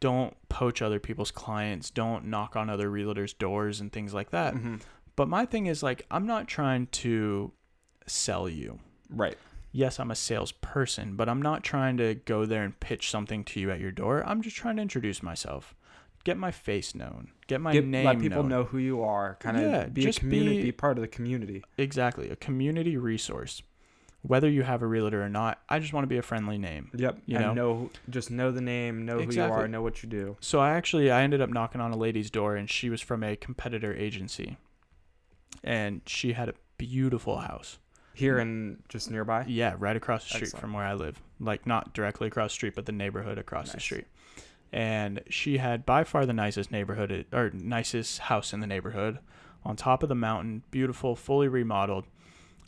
Speaker 1: don't poach other people's clients, don't knock on other realtors' doors and things like that.
Speaker 2: hmm
Speaker 1: But my thing is, like, I'm not trying to sell you.
Speaker 2: Right.
Speaker 1: Yes, I'm a salesperson, but I'm not trying to go there and pitch something to you at your door. I'm just trying to introduce myself, get my face known, get my
Speaker 2: Get,
Speaker 1: name
Speaker 2: let people
Speaker 1: known.
Speaker 2: know who you are. Kind of
Speaker 1: Yeah,
Speaker 2: be a community.
Speaker 1: be-
Speaker 2: Be part of the community.
Speaker 1: Exactly, a community resource. Whether you have a realtor or not, I just want to be a friendly name.
Speaker 2: Yep.
Speaker 1: You
Speaker 2: and
Speaker 1: know?
Speaker 2: know just know the name, know who you are, know what you do.
Speaker 1: So I actually I ended up knocking on a lady's door and she was from a competitor agency. And she had a beautiful house.
Speaker 2: Here and just nearby.
Speaker 1: Yeah, right across the street
Speaker 2: Excellent.
Speaker 1: from where I live. Like not directly across the street, but the neighborhood across the street. And she had by far the nicest neighborhood or nicest house in the neighborhood on top of the mountain, beautiful, fully remodeled.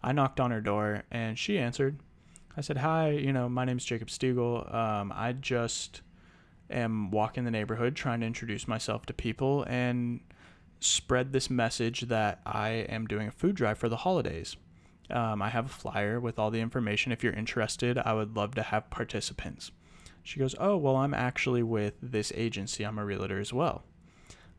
Speaker 1: I knocked on her door and she answered. I said, "Hi, you know, my name's Jacob Stiegel. Um, I just am walking the neighborhood trying to introduce myself to people and spread this message that I am doing a food drive for the holidays. Um, I have a flyer with all the information. If you're interested, I would love to have participants. She goes, Oh, well, I'm actually with this agency. I'm a realtor as well.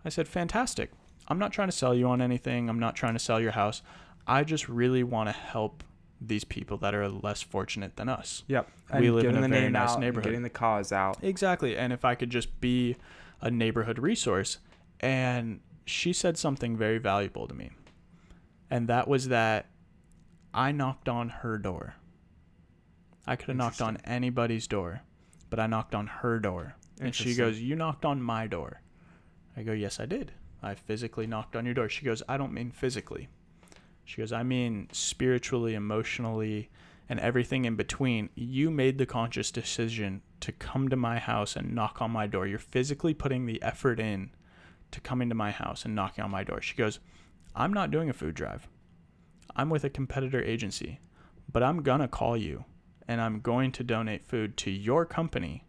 Speaker 1: I said, Fantastic. I'm not trying to sell you on anything. I'm not trying to sell your house. I just really want to help these people that are less fortunate than us.
Speaker 2: Yep.
Speaker 1: We live in a
Speaker 2: the
Speaker 1: very nice
Speaker 2: out
Speaker 1: neighborhood.
Speaker 2: Getting the cause out.
Speaker 1: Exactly. And if I could just be a neighborhood resource. And she said something very valuable to me. And that was that I knocked on her door. I could have knocked on anybody's door, but I knocked on her door. And she goes, You knocked on my door. I go, Yes, I did. I physically knocked on your door. She goes, I don't mean physically. She goes, I mean spiritually, emotionally, and everything in between. You made the conscious decision to come to my house and knock on my door. You're physically putting the effort in to coming to my house and knocking on my door. She goes, I'm not doing a food drive. I'm with a competitor agency, but I'm going to call you and I'm going to donate food to your company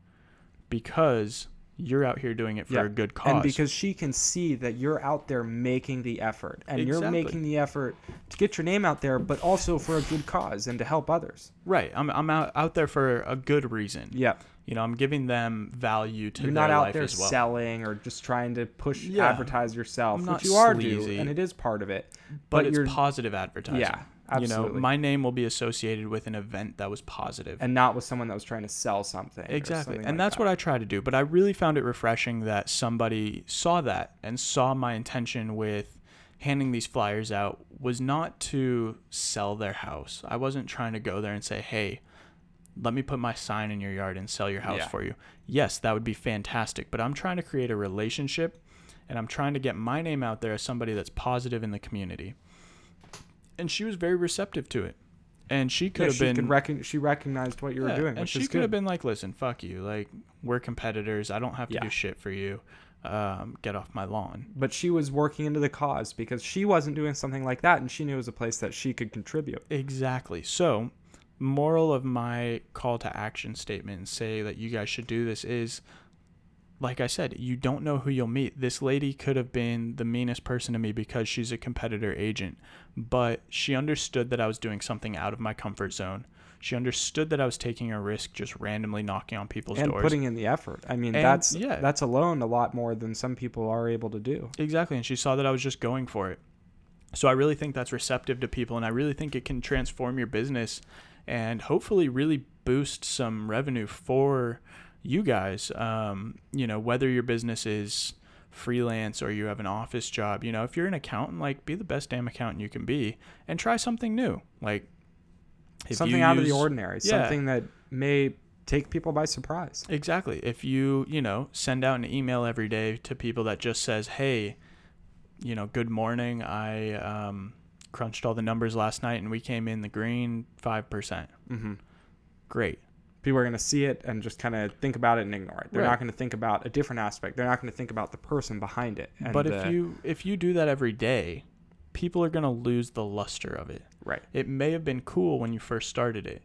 Speaker 1: because you're out here doing it for
Speaker 2: Yeah,
Speaker 1: a good cause.
Speaker 2: And because she can see that you're out there making the effort, and you're making the effort to get your name out there, but also for a good cause and to help others.
Speaker 1: right, I'm, I'm out, out there for a good reason.
Speaker 2: Yeah,
Speaker 1: You know, I'm giving them value to
Speaker 2: you're
Speaker 1: their
Speaker 2: not out
Speaker 1: life
Speaker 2: there
Speaker 1: as well.
Speaker 2: selling or just trying to push
Speaker 1: Yeah.
Speaker 2: advertise yourself,
Speaker 1: I'm
Speaker 2: which you are
Speaker 1: sleazy.
Speaker 2: do, and it is part of it.
Speaker 1: but, it's
Speaker 2: you're
Speaker 1: positive advertising.
Speaker 2: Yeah,
Speaker 1: You know, my name will be associated with an event that was
Speaker 2: and not with someone that was trying to sell something.
Speaker 1: Exactly.
Speaker 2: something
Speaker 1: And
Speaker 2: like
Speaker 1: that's
Speaker 2: that.
Speaker 1: what I try to do. But I really found it refreshing that somebody saw that and saw my intention with handing these flyers out was not to sell their house. I wasn't trying to go there and say, hey, let me put my sign in your yard and sell your house
Speaker 2: Yeah.
Speaker 1: for you. Yes, that would be fantastic. But I'm trying to create a relationship and I'm trying to get my name out there as somebody that's positive in the community. And she was very receptive to it. And she could
Speaker 2: Yeah,
Speaker 1: have
Speaker 2: she
Speaker 1: been
Speaker 2: could recon- she recognized what you were doing,
Speaker 1: and she could
Speaker 2: good.
Speaker 1: have been like, "Listen, fuck you. Like, we're competitors. I don't have to
Speaker 2: Yeah.
Speaker 1: do shit for you. Um, get off my lawn."
Speaker 2: but she was working into the cause because she wasn't doing something like that, and she knew it was a place that she could contribute.
Speaker 1: Exactly. So, moral of my call to action statement and say that you guys should do this is like I said, you don't know who you'll meet. This lady could have been the meanest person to me because she's a competitor agent, but she understood that I was doing something out of my comfort zone. She understood that I was taking a risk just randomly knocking on people's
Speaker 2: and
Speaker 1: doors.
Speaker 2: putting in the effort. I mean,
Speaker 1: And,
Speaker 2: that's
Speaker 1: yeah.
Speaker 2: that's alone a lot more than some people are able to do.
Speaker 1: Exactly, and she saw that I was just going for it. So I really think that's receptive to people, and I really think it can transform your business and hopefully really boost some revenue for you guys. Um, you know, whether your business is freelance or you have an office job, you know, if you're an accountant, like be the best damn accountant you can be and try something new. Like if
Speaker 2: something out of the ordinary,
Speaker 1: Yeah.
Speaker 2: something that may take people by surprise.
Speaker 1: Exactly. If you, you know, send out an email every day to people that just says, "Hey, you know, good morning. I um, crunched all the numbers last night and we came in the green 5%."
Speaker 2: hmm
Speaker 1: Great.
Speaker 2: People are going to see it and just kind of think about it and ignore it. They're
Speaker 1: Right.
Speaker 2: not going to think about a different aspect. They're not going to think about the person behind it.
Speaker 1: But if
Speaker 2: uh,
Speaker 1: you if you do that every day, people are going to lose the luster of it.
Speaker 2: right,
Speaker 1: It may have been cool when you first started it,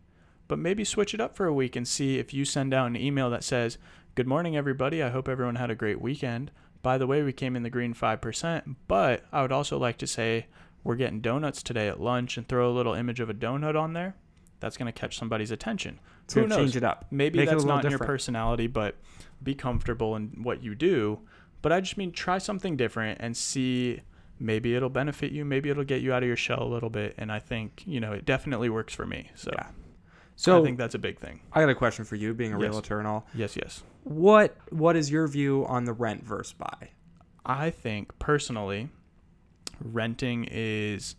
Speaker 1: but maybe switch it up for a week and see if you send out an email that says, Good morning, everybody. I hope everyone had a great weekend. By the way, we came in the green 5%, but I would also like to say we're getting donuts today at lunch and throw a little image of a donut on there. That's going to catch somebody's attention.
Speaker 2: it's
Speaker 1: Who knows?
Speaker 2: change it up.
Speaker 1: Maybe
Speaker 2: Make
Speaker 1: that's not in your personality, but be comfortable in what you do. But I just mean try something different and see maybe it'll benefit you, maybe it'll get you out of your shell a little bit. And I think, you know, it definitely works for me. So
Speaker 2: Yeah. So
Speaker 1: I think that's a big thing.
Speaker 2: I got a question for you, being a
Speaker 1: Yes.
Speaker 2: realtor and all.
Speaker 1: Yes, yes.
Speaker 2: What What is your view on the rent versus buy?
Speaker 1: I think personally, renting is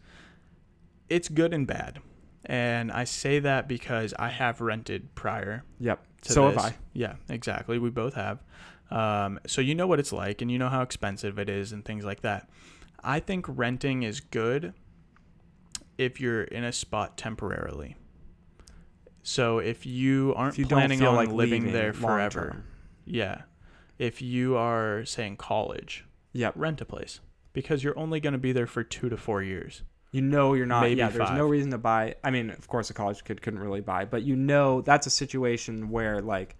Speaker 1: it's good and bad. And I say that because I have rented prior
Speaker 2: Yep. so
Speaker 1: this.
Speaker 2: have I.
Speaker 1: Yeah, exactly. We both have. Um, so you know what it's like, and you know how expensive it is, and things like that. I think renting is good if you're in a spot temporarily. So if you aren't
Speaker 2: If you
Speaker 1: planning on
Speaker 2: like
Speaker 1: living there forever,
Speaker 2: term.
Speaker 1: yeah. If you are saying college,
Speaker 2: Yep.
Speaker 1: rent a place because you're only going to be there for two to four years.
Speaker 2: You know you're not.
Speaker 1: Maybe
Speaker 2: yeah, there's no reason to buy. I mean, of course, a college kid couldn't really buy, but you know that's a situation where like,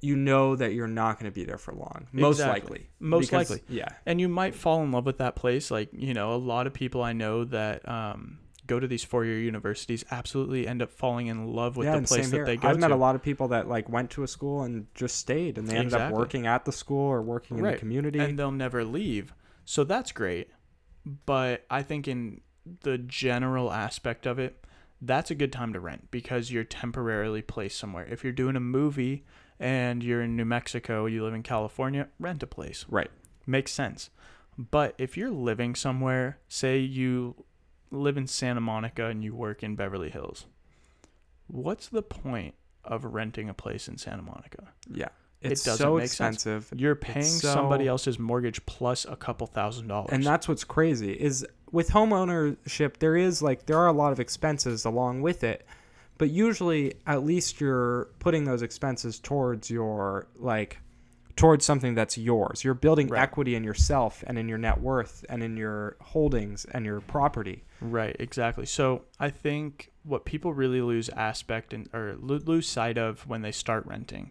Speaker 2: you know that you're not going to be there for long. Most
Speaker 1: Exactly.
Speaker 2: likely.
Speaker 1: Most
Speaker 2: Because-
Speaker 1: likely.
Speaker 2: Yeah.
Speaker 1: and you might fall in love with that place like you know a lot of people i know that um, go to these four-year universities absolutely end up falling in love with
Speaker 2: yeah,
Speaker 1: the place that they go to.
Speaker 2: I've met
Speaker 1: to
Speaker 2: a lot of people that like went to a school and just stayed, and they ended up working at the school or working in the community.
Speaker 1: and they'll never leave so that's great but i think in the general aspect of it that's a good time to rent because you're temporarily placed somewhere if you're doing a movie and you're in new mexico you live in california rent a place
Speaker 2: right.
Speaker 1: makes sense. But if you're living somewhere, say you live in Santa Monica and you work in Beverly Hills, what's the point of renting a place in Santa Monica?
Speaker 2: Yeah.
Speaker 1: It
Speaker 2: It's
Speaker 1: doesn't
Speaker 2: so
Speaker 1: make sense.
Speaker 2: expensive.
Speaker 1: You're paying
Speaker 2: so-
Speaker 1: somebody else's mortgage plus a couple thousand dollars.
Speaker 2: And that's what's crazy is with home ownership, there is like there are a lot of expenses along with it, but usually at least you're putting those expenses towards your like towards something that's yours. You're building
Speaker 1: Right.
Speaker 2: equity in yourself and in your net worth and in your holdings and your property.
Speaker 1: Right, exactly. So I think what people really lose aspect and or lose sight of when they start renting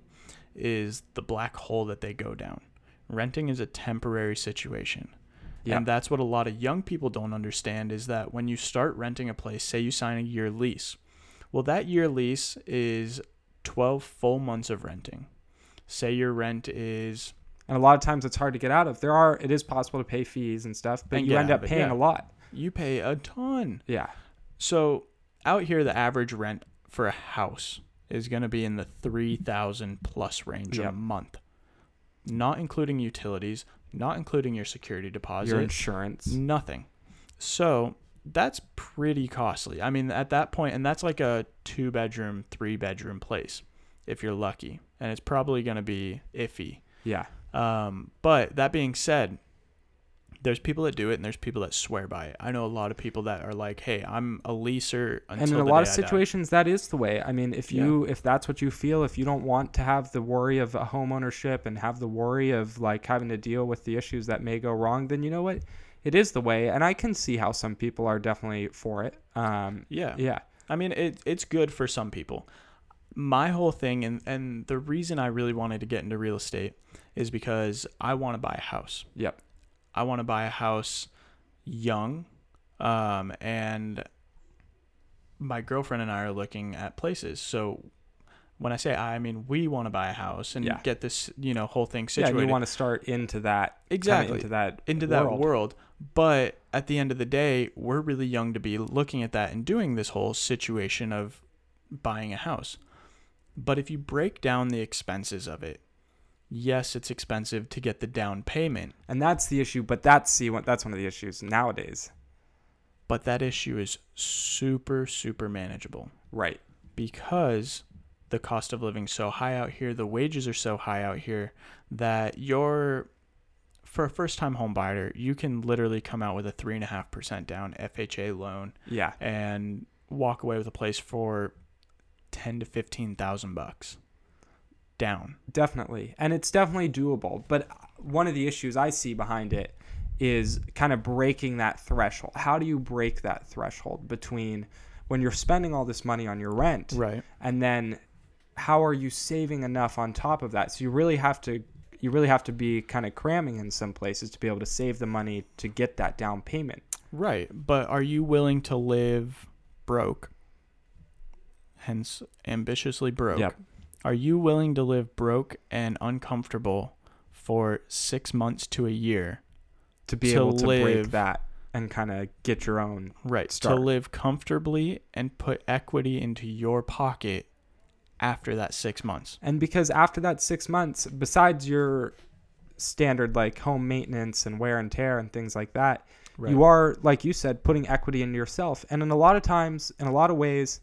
Speaker 1: is the black hole that they go down. Renting is a temporary situation.
Speaker 2: Yeah.
Speaker 1: And that's what a lot of young people don't understand is that when you start renting a place, say you sign a year lease. Well, that year lease is 12 full months of renting. Say your rent is
Speaker 2: And a lot of times it's hard to get out of. There are it is possible to pay fees and stuff, but
Speaker 1: And
Speaker 2: you end up paying
Speaker 1: yeah.
Speaker 2: a lot.
Speaker 1: you pay a ton.
Speaker 2: Yeah.
Speaker 1: So out here, the average rent for a house is going to be in the three thousand plus range a month, not including utilities, not including your security deposit,
Speaker 2: Your insurance.
Speaker 1: nothing. So that's pretty costly. I mean, at that point, and that's like a two bedroom, three bedroom place, if you're lucky, and it's probably going to be iffy.
Speaker 2: Yeah.
Speaker 1: Um, but that being said, there's people that do it and there's people that swear by it. I know a lot of people that are like, "Hey, I'm a leaser." Until
Speaker 2: and in a lot of
Speaker 1: day I die."
Speaker 2: situations that is the way i mean if
Speaker 1: Yeah.
Speaker 2: you if that's what you feel if you don't want to have the worry of a home ownership and have the worry of like having to deal with the issues that may go wrong then you know what it is the way and i can see how some people are definitely for it um
Speaker 1: yeah,
Speaker 2: yeah
Speaker 1: I mean, it, it's good for some people. My whole thing, and, and the reason I really wanted to get into real estate is because I want to buy a house.
Speaker 2: Yep.
Speaker 1: I want to buy a house young. Um, and my girlfriend and I are looking at places. So when I say I, I mean we want to buy a house and
Speaker 2: Yeah.
Speaker 1: get this, you know, whole thing
Speaker 2: Yeah,
Speaker 1: situated
Speaker 2: and you want to start into that
Speaker 1: Exactly.
Speaker 2: into that
Speaker 1: into that
Speaker 2: world.
Speaker 1: world. But at the end of the day, we're really young to be looking at that and doing this whole situation of buying a house. But if you break down the expenses of it, yes, it's expensive to get the down payment,
Speaker 2: And that's the issue, but that's see that's one of the issues nowadays.
Speaker 1: but that issue is super super manageable
Speaker 2: Right.
Speaker 1: because the cost of living so high out here, the wages are so high out here that you're for a first time home buyer, you can literally come out with a three and a half percent down FHA loan
Speaker 2: Yeah.
Speaker 1: and walk away with a place for ten to fifteen thousand bucks down.
Speaker 2: Definitely. And it's definitely doable. But one of the issues I see behind it is kind of breaking that threshold. How do you break that threshold between when you're spending all this money on your rent
Speaker 1: Right.
Speaker 2: and then how are you saving enough on top of that? So you really have to you really have to be kind of cramming in some places to be able to save the money to get that down payment.
Speaker 1: Right. But are you willing to live broke? Hence ambitiously broke.
Speaker 2: Yep.
Speaker 1: Are you willing to live broke and uncomfortable for six months to a year?
Speaker 2: To be
Speaker 1: To
Speaker 2: able to
Speaker 1: live-
Speaker 2: break that and kind of get your own
Speaker 1: Right.
Speaker 2: Start.
Speaker 1: To live comfortably and put equity into your pocket after that six months.
Speaker 2: And because after that six months, besides your standard like home maintenance and wear and tear and things like that, you are, like you said, putting equity into yourself. And in a lot of times, in a lot of ways,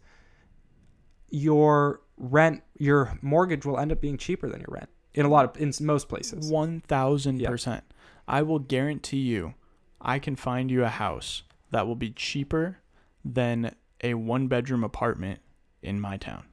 Speaker 2: your rent, your mortgage will end up being cheaper than your rent. In a lot of, in most places.
Speaker 1: One thousand percent. I will guarantee you, I can find you a house that will be cheaper than a one bedroom apartment in my town.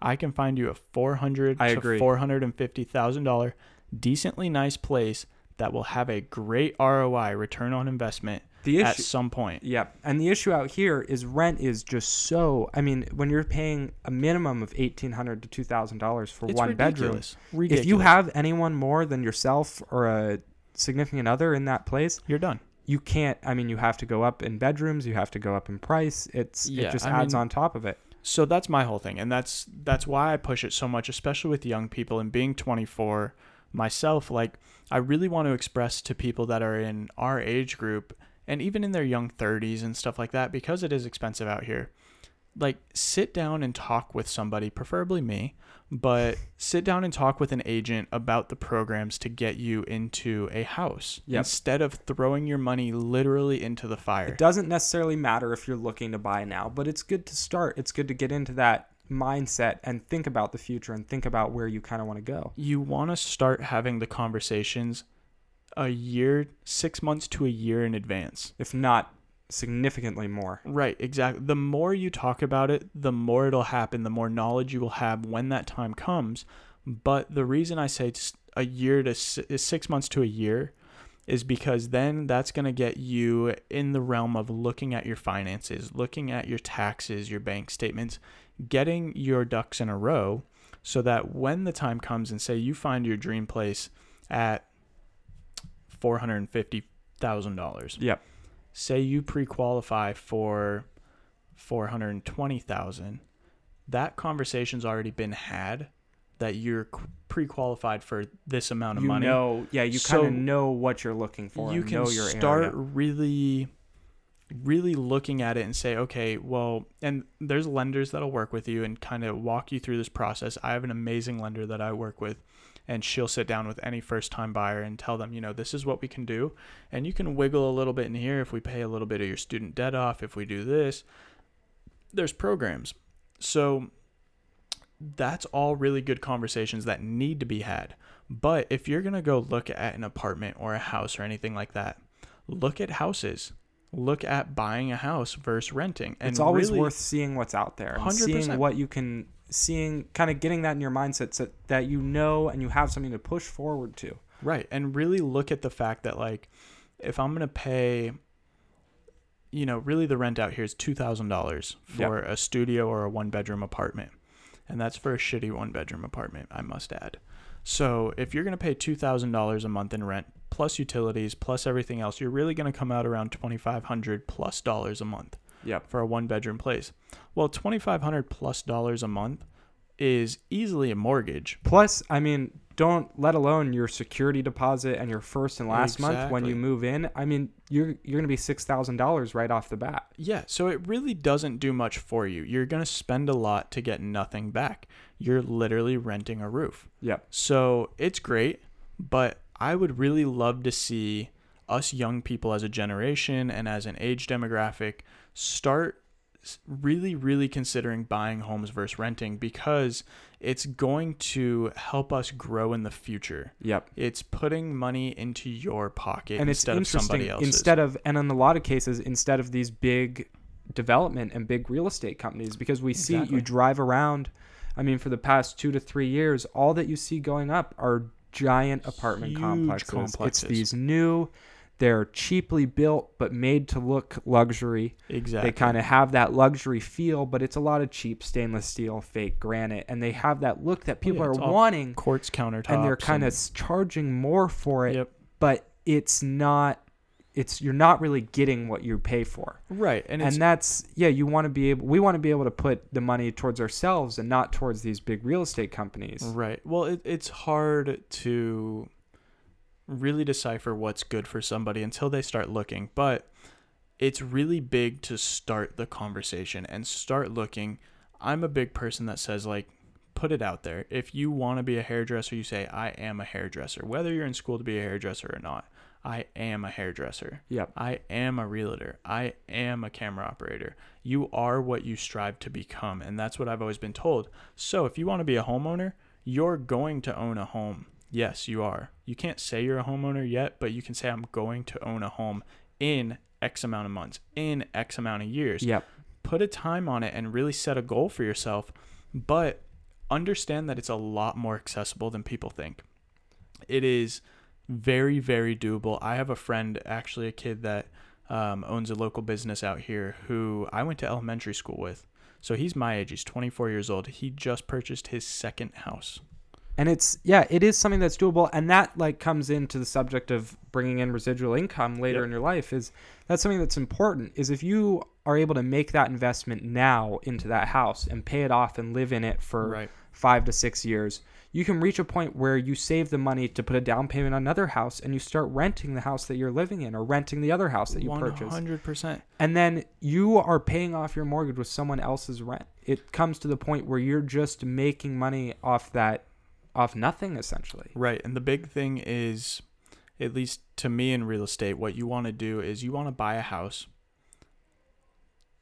Speaker 1: I can find you a four hundred to four hundred and fifty thousand dollar decently nice place that will have a great ROI return on investment
Speaker 2: The issue, at
Speaker 1: some point.
Speaker 2: Yep. And the issue out here is rent is just so. I mean, when you're paying a minimum of eighteen hundred to two thousand dollars for
Speaker 1: It's
Speaker 2: one bedroom,
Speaker 1: ridiculous. Ridiculous.
Speaker 2: if you have anyone more than yourself or a significant other in that place,
Speaker 1: you're done.
Speaker 2: you can't. I mean, you have to go up in bedrooms. You have to go up in price. It's
Speaker 1: Yeah,
Speaker 2: it just
Speaker 1: I
Speaker 2: adds
Speaker 1: mean-
Speaker 2: on top of it.
Speaker 1: So that's my whole thing, and that's that's why I push it so much, especially with young people and being 24 myself. Like I really want to express to people that are in our age group and even in their young 30s and stuff like that, because it is expensive out here. Like sit down and talk with somebody, preferably me, but sit down and talk with an agent about the programs to get you into a house
Speaker 2: Yep.
Speaker 1: instead of throwing your money literally into the fire.
Speaker 2: It doesn't necessarily matter if you're looking to buy now, but it's good to start. It's good to get into that mindset and think about the future and think about where you kind of want to go.
Speaker 1: you want to start having the conversations a year, six months to a year in advance.
Speaker 2: If not significantly more.
Speaker 1: Right, exactly. The more you talk about it, the more it'll happen, the more knowledge you will have when that time comes. But the reason I say a year to six months to a year is because then that's going to get you in the realm of looking at your finances, looking at your taxes, your bank statements, getting your ducks in a row so that when the time comes and say you find your dream place at $450,000
Speaker 2: Yep.
Speaker 1: say you pre-qualify for 420,000 that conversation's already been had that you're pre-qualified for this amount of
Speaker 2: You
Speaker 1: money
Speaker 2: know, yeah, you
Speaker 1: So,
Speaker 2: kind of know what you're looking for.
Speaker 1: you can
Speaker 2: know your
Speaker 1: start
Speaker 2: area.
Speaker 1: really really looking at it and say okay well and there's lenders that'll work with you and kind of walk you through this process i have an amazing lender that i work with and she'll sit down with any first time buyer and tell them you know this is what we can do. And you can wiggle a little bit in here if we pay a little bit of your student debt off if we do this. There's programs. So that's all really good conversations that need to be had. But if you're going to go look at an apartment or a house or anything like that look at houses look at buying a house versus renting and
Speaker 2: it's always
Speaker 1: really-
Speaker 2: worth seeing what's out there and seeing
Speaker 1: 100%.
Speaker 2: what you can seeing kind of getting that in your mindset so that you know and you have something to push forward to
Speaker 1: Right. And really look at the fact that like if I'm going to pay you know, really the rent out here is two thousand dollars for a studio or a one bedroom apartment, and that's for a shitty one bedroom apartment. I must add. So if you're gonna pay two thousand dollars a month in rent plus utilities plus everything else, you're really gonna come out around twenty five hundred plus dollars a month
Speaker 2: Yep.
Speaker 1: for a one bedroom place. Well, twenty five hundred plus dollars a month is easily a mortgage.
Speaker 2: Plus, I mean, don't let alone your security deposit and your first and last month when you move in. I mean, you're you're gonna be six thousand dollars right off the bat.
Speaker 1: Yeah, so it really doesn't do much for you. You're going to spend a lot to get nothing back. You're literally renting a roof.
Speaker 2: Yep.
Speaker 1: So it's great, but I would really love to see us young people as a generation and as an age demographic start really, really considering buying homes versus renting because it's going to help us grow in the future.
Speaker 2: Yep.
Speaker 1: It's putting money into your pocket
Speaker 2: and it's
Speaker 1: instead of
Speaker 2: interesting
Speaker 1: somebody else's.
Speaker 2: instead of and in a lot of cases instead of these big development and big real estate companies because we see
Speaker 1: Exactly.
Speaker 2: you drive around i mean for the past two to three years all that you see going up are giant apartment complexes.
Speaker 1: complexes.
Speaker 2: it's these new they're cheaply built but made to look luxury
Speaker 1: exactly.
Speaker 2: they kind of have that luxury feel but it's a lot of cheap stainless steel fake granite and they have that look that people
Speaker 1: yeah,
Speaker 2: are wanting
Speaker 1: quartz countertops
Speaker 2: and they're kind of charging more for it
Speaker 1: Yep.
Speaker 2: but it's not it's you're not really getting what you pay for.
Speaker 1: Right and
Speaker 2: and, that's yeah you want to be able we want to be able to put the money towards ourselves and not towards these big real estate companies.
Speaker 1: Right. Well it, it's hard to really decipher what's good for somebody until they start looking but it's really big to start the conversation and start looking. I'm a big person that says like put it out there. If you want to be a hairdresser you say i am a hairdresser whether you're in school to be a hairdresser or not i am a hairdresser
Speaker 2: yep
Speaker 1: I am a realtor. I am a camera operator. You are what you strive to become. And that's what I've always been told. So if you want to be a homeowner, you're going to own a home. Yes, you are. You can't say you're a homeowner yet, but you can say, I'm going to own a home in X amount of months, in X amount of years.
Speaker 2: yep
Speaker 1: Put a time on it and really set a goal for yourself. But understand that it's a lot more accessible than people think. It is very very doable. I have a friend actually a kid that um, owns a local business out here who i went to elementary school with. So he's my age. He's 24 years old. He just purchased his second house.
Speaker 2: And it's yeah it is something that's doable. And that like comes into the subject of bringing in residual income later
Speaker 1: Yep.
Speaker 2: in your life is that's something that's important is if you are able to make that investment now into that house and pay it off and live in it for
Speaker 1: right
Speaker 2: five to six years, you can reach a point where you save the money to put a down payment on another house and you start renting the house that you're living in or renting the other house that you purchased.
Speaker 1: 100%
Speaker 2: And then you are paying off your mortgage with someone else's rent. It comes to the point where you're just making money off that, off nothing essentially.
Speaker 1: right and the big thing is at least to me in real estate what you want to do is you want to buy a house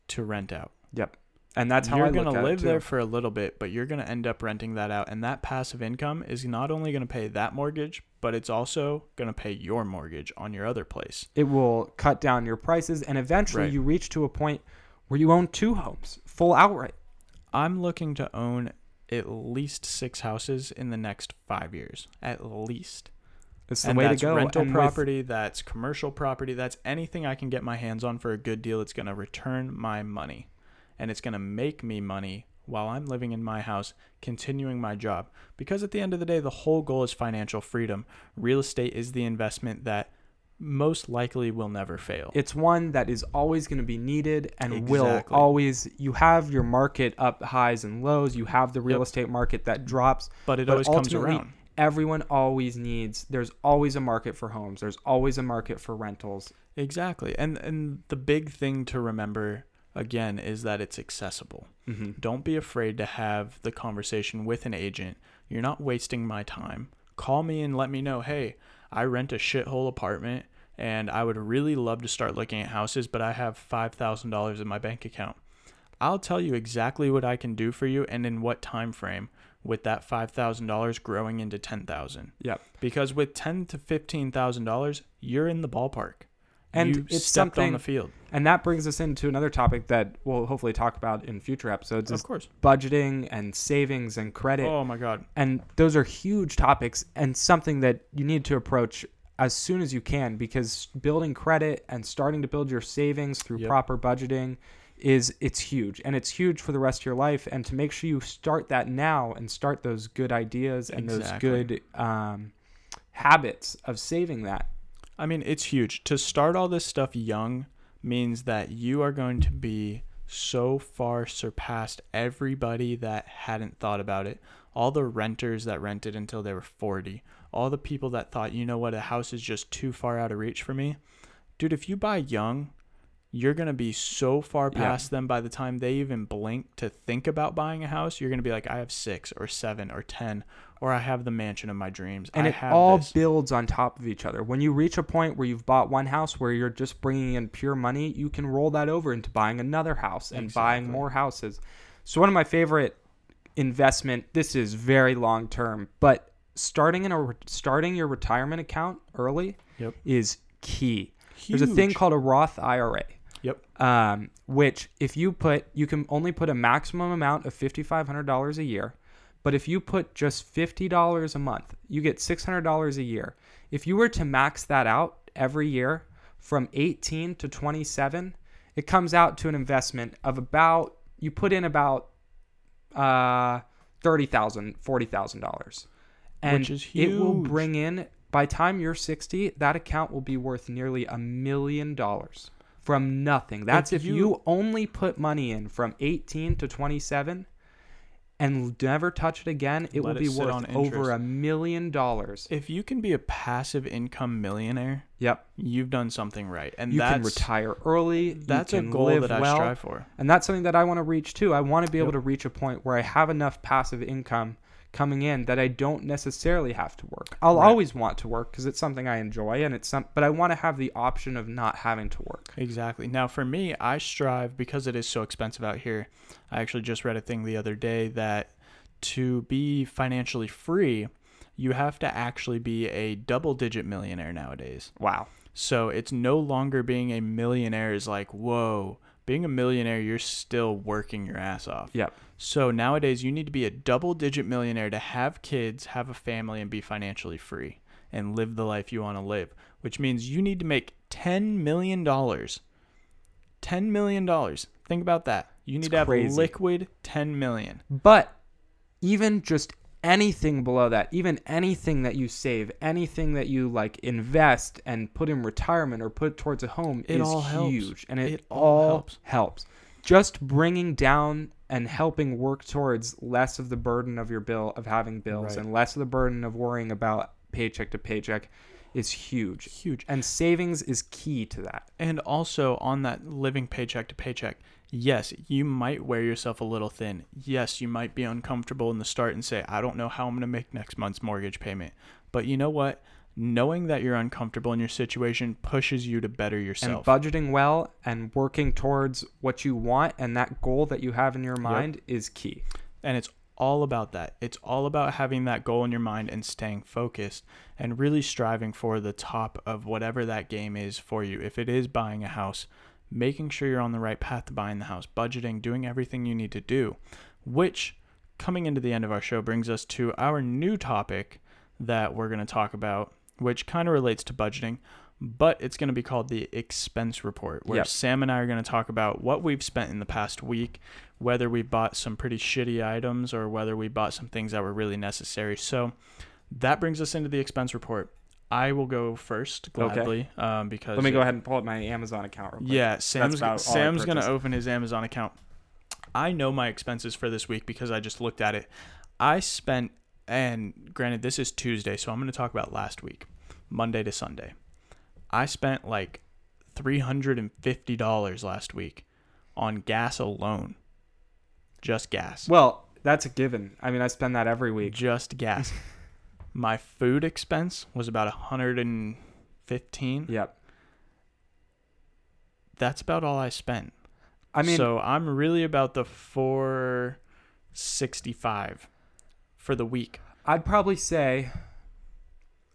Speaker 1: to rent out
Speaker 2: Yep. And that's how
Speaker 1: you're gonna live there for a little bit, but you're gonna end up renting that out, and that passive income is not only gonna pay that mortgage, but it's also gonna pay your mortgage on your other place.
Speaker 2: It will cut down your prices and eventually
Speaker 1: Right.
Speaker 2: you reach to a point where you own two homes full outright.
Speaker 1: I'm looking to own at least six houses in the next five years, at least.
Speaker 2: It's the
Speaker 1: and
Speaker 2: way to go.
Speaker 1: rental
Speaker 2: and with-
Speaker 1: property, that's commercial property, that's anything I can get my hands on for a good deal. It's gonna return my money, and it's gonna make me money while I'm living in my house, continuing my job. Because at the end of the day, the whole goal is financial freedom. Real estate is the investment that most likely will never fail.
Speaker 2: it's one that is always going to be needed and will always you have your market up highs and lows you have the real
Speaker 1: Yep.
Speaker 2: estate market that drops
Speaker 1: but it
Speaker 2: but
Speaker 1: always comes around.
Speaker 2: Everyone always needs there's always a market for homes there's always a market for rentals
Speaker 1: Exactly. And and the big thing to remember again is that it's accessible.
Speaker 2: mm-hmm.
Speaker 1: Don't be afraid to have the conversation with an agent. You're not wasting my time. Call me and let me know, hey, I rent a shithole apartment and I would really love to start looking at houses, but I have $5,000 in my bank account. I'll tell you exactly what I can do for you and in what time frame with that $5,000 growing into 10,000.
Speaker 2: Yep.
Speaker 1: Because with 10 to $15,000, you're in the ballpark.
Speaker 2: And
Speaker 1: you
Speaker 2: it's
Speaker 1: stepped on the field.
Speaker 2: and that brings us into another topic that we'll hopefully talk about in future episodes
Speaker 1: Of course.
Speaker 2: budgeting and savings and credit
Speaker 1: Oh my god.
Speaker 2: and those are huge topics and something that you need to approach as soon as you can because building credit and starting to build your savings through
Speaker 1: Yep.
Speaker 2: proper budgeting is it's huge and it's huge for the rest of your life and to make sure you start that now and start those good ideas and
Speaker 1: Exactly.
Speaker 2: those good um, habits of saving that
Speaker 1: I mean, it's huge. To start all this stuff young means that you are going to be so far surpassed everybody that hadn't thought about it. All the renters that rented until they were 40. All the people that thought, you know what, a house is just too far out of reach for me. Dude, if you buy young, you're going to be so far
Speaker 2: Yeah.
Speaker 1: past them by the time they even blink to think about buying a house. You're going to be like, I have six or seven or 10, or I have the mansion of my dreams.
Speaker 2: and
Speaker 1: I
Speaker 2: it all
Speaker 1: this.
Speaker 2: builds on top of each other. When you reach a point where you've bought one house where you're just bringing in pure money, you can roll that over into buying another house and buying more houses. So one of my favorite investment, this is very long term, but starting in a starting your retirement account early
Speaker 1: Yep.
Speaker 2: is key. There's a thing called a Roth IRA
Speaker 1: Yep.
Speaker 2: um, which if you put you can only put a maximum amount of $5500 a year but if you put just $50 a month you get $600 a year. If you were to max that out every year from 18 to 27 it comes out to an investment of about you put in about uh, $30000 $40000 and
Speaker 1: Which is
Speaker 2: it will bring in by time you're 60 that account will be worth nearly a million dollars from nothing. That's if,
Speaker 1: If
Speaker 2: you,
Speaker 1: you-
Speaker 2: only put money in from 18 to 27 and never touch it again it will
Speaker 1: Let it
Speaker 2: be worth over a million dollars.
Speaker 1: If you can be a passive income millionaire,
Speaker 2: yep.
Speaker 1: you've done something right. And
Speaker 2: you
Speaker 1: that's
Speaker 2: can retire early.
Speaker 1: That's a goal that I
Speaker 2: well,
Speaker 1: strive for.
Speaker 2: and that's something that I want to reach too. I want to be able to reach a point where I have enough passive income coming in that I don't necessarily have to work. I'll
Speaker 1: Right.
Speaker 2: always want to work because it's something I enjoy and it's some but I want to have the option of not having to work.
Speaker 1: Exactly. Now, for me, I strive because it is so expensive out here. I actually just read a thing the other day that to be financially free, you have to actually be a double digit millionaire nowadays.
Speaker 2: Wow.
Speaker 1: So it's no longer being a millionaire is like, whoa, being a millionaire, you're still working your ass off.
Speaker 2: Yep.
Speaker 1: So nowadays, you need to be a double digit millionaire to have kids, have a family, and be financially free and live the life you want to live, which means you need to make $10 million. $10 million. Think about that. You need
Speaker 2: It's
Speaker 1: to have
Speaker 2: crazy.
Speaker 1: liquid 10 million.
Speaker 2: But even just anything below that, even anything that you save, anything that you like invest and put in retirement or put towards a home
Speaker 1: It
Speaker 2: is
Speaker 1: all helps.
Speaker 2: huge and it,
Speaker 1: It all helps.
Speaker 2: helps. Just bringing down and helping work towards less of the burden of your bill of having bills
Speaker 1: Right.
Speaker 2: and less of the burden of worrying about paycheck to paycheck is huge.
Speaker 1: Huge.
Speaker 2: And savings is key to that.
Speaker 1: And also on that living paycheck to paycheck, yes, you might wear yourself a little thin. Yes, you might be uncomfortable in the start and say, I don't know how I'm going to make next month's mortgage payment. But you know what? Knowing that you're uncomfortable in your situation pushes you to better yourself.
Speaker 2: And budgeting well and working towards what you want and that goal that you have in your mind is key.
Speaker 1: And it's all about that. It's all about having that goal in your mind and staying focused and really striving for the top of whatever that game is for you. If it is buying a house, making sure you're on the right path to buying the house, budgeting, doing everything you need to do, which coming into the end of our show brings us to our new topic that we're going to talk about, which kind of relates to budgeting, but it's going to be called the expense report, where
Speaker 2: Yep.
Speaker 1: Sam and I are going to talk about what we've spent in the past week, whether we bought some pretty shitty items or whether we bought some things that were really necessary. So that brings us into the expense report. I will go first
Speaker 2: Okay.
Speaker 1: gladly um, because
Speaker 2: Let me go ahead and pull up my Amazon account real quick.
Speaker 1: yeah, Sam's
Speaker 2: about all I
Speaker 1: Sam's gonna open his Amazon account. I know my expenses for this week because I just looked at it. I spent, and granted, this is Tuesday, so I'm gonna talk about last week, Monday to Sunday. I spent like three hundred and fifty dollars last week on gas alone. Just gas.
Speaker 2: Well, that's a given. I mean, I spend that every week.
Speaker 1: Just gas. my food expense was about a hundred and fifteen.
Speaker 2: Yep.
Speaker 1: That's about all I spent.
Speaker 2: I mean,
Speaker 1: so I'm really about the 465 for the week.
Speaker 2: I'd probably say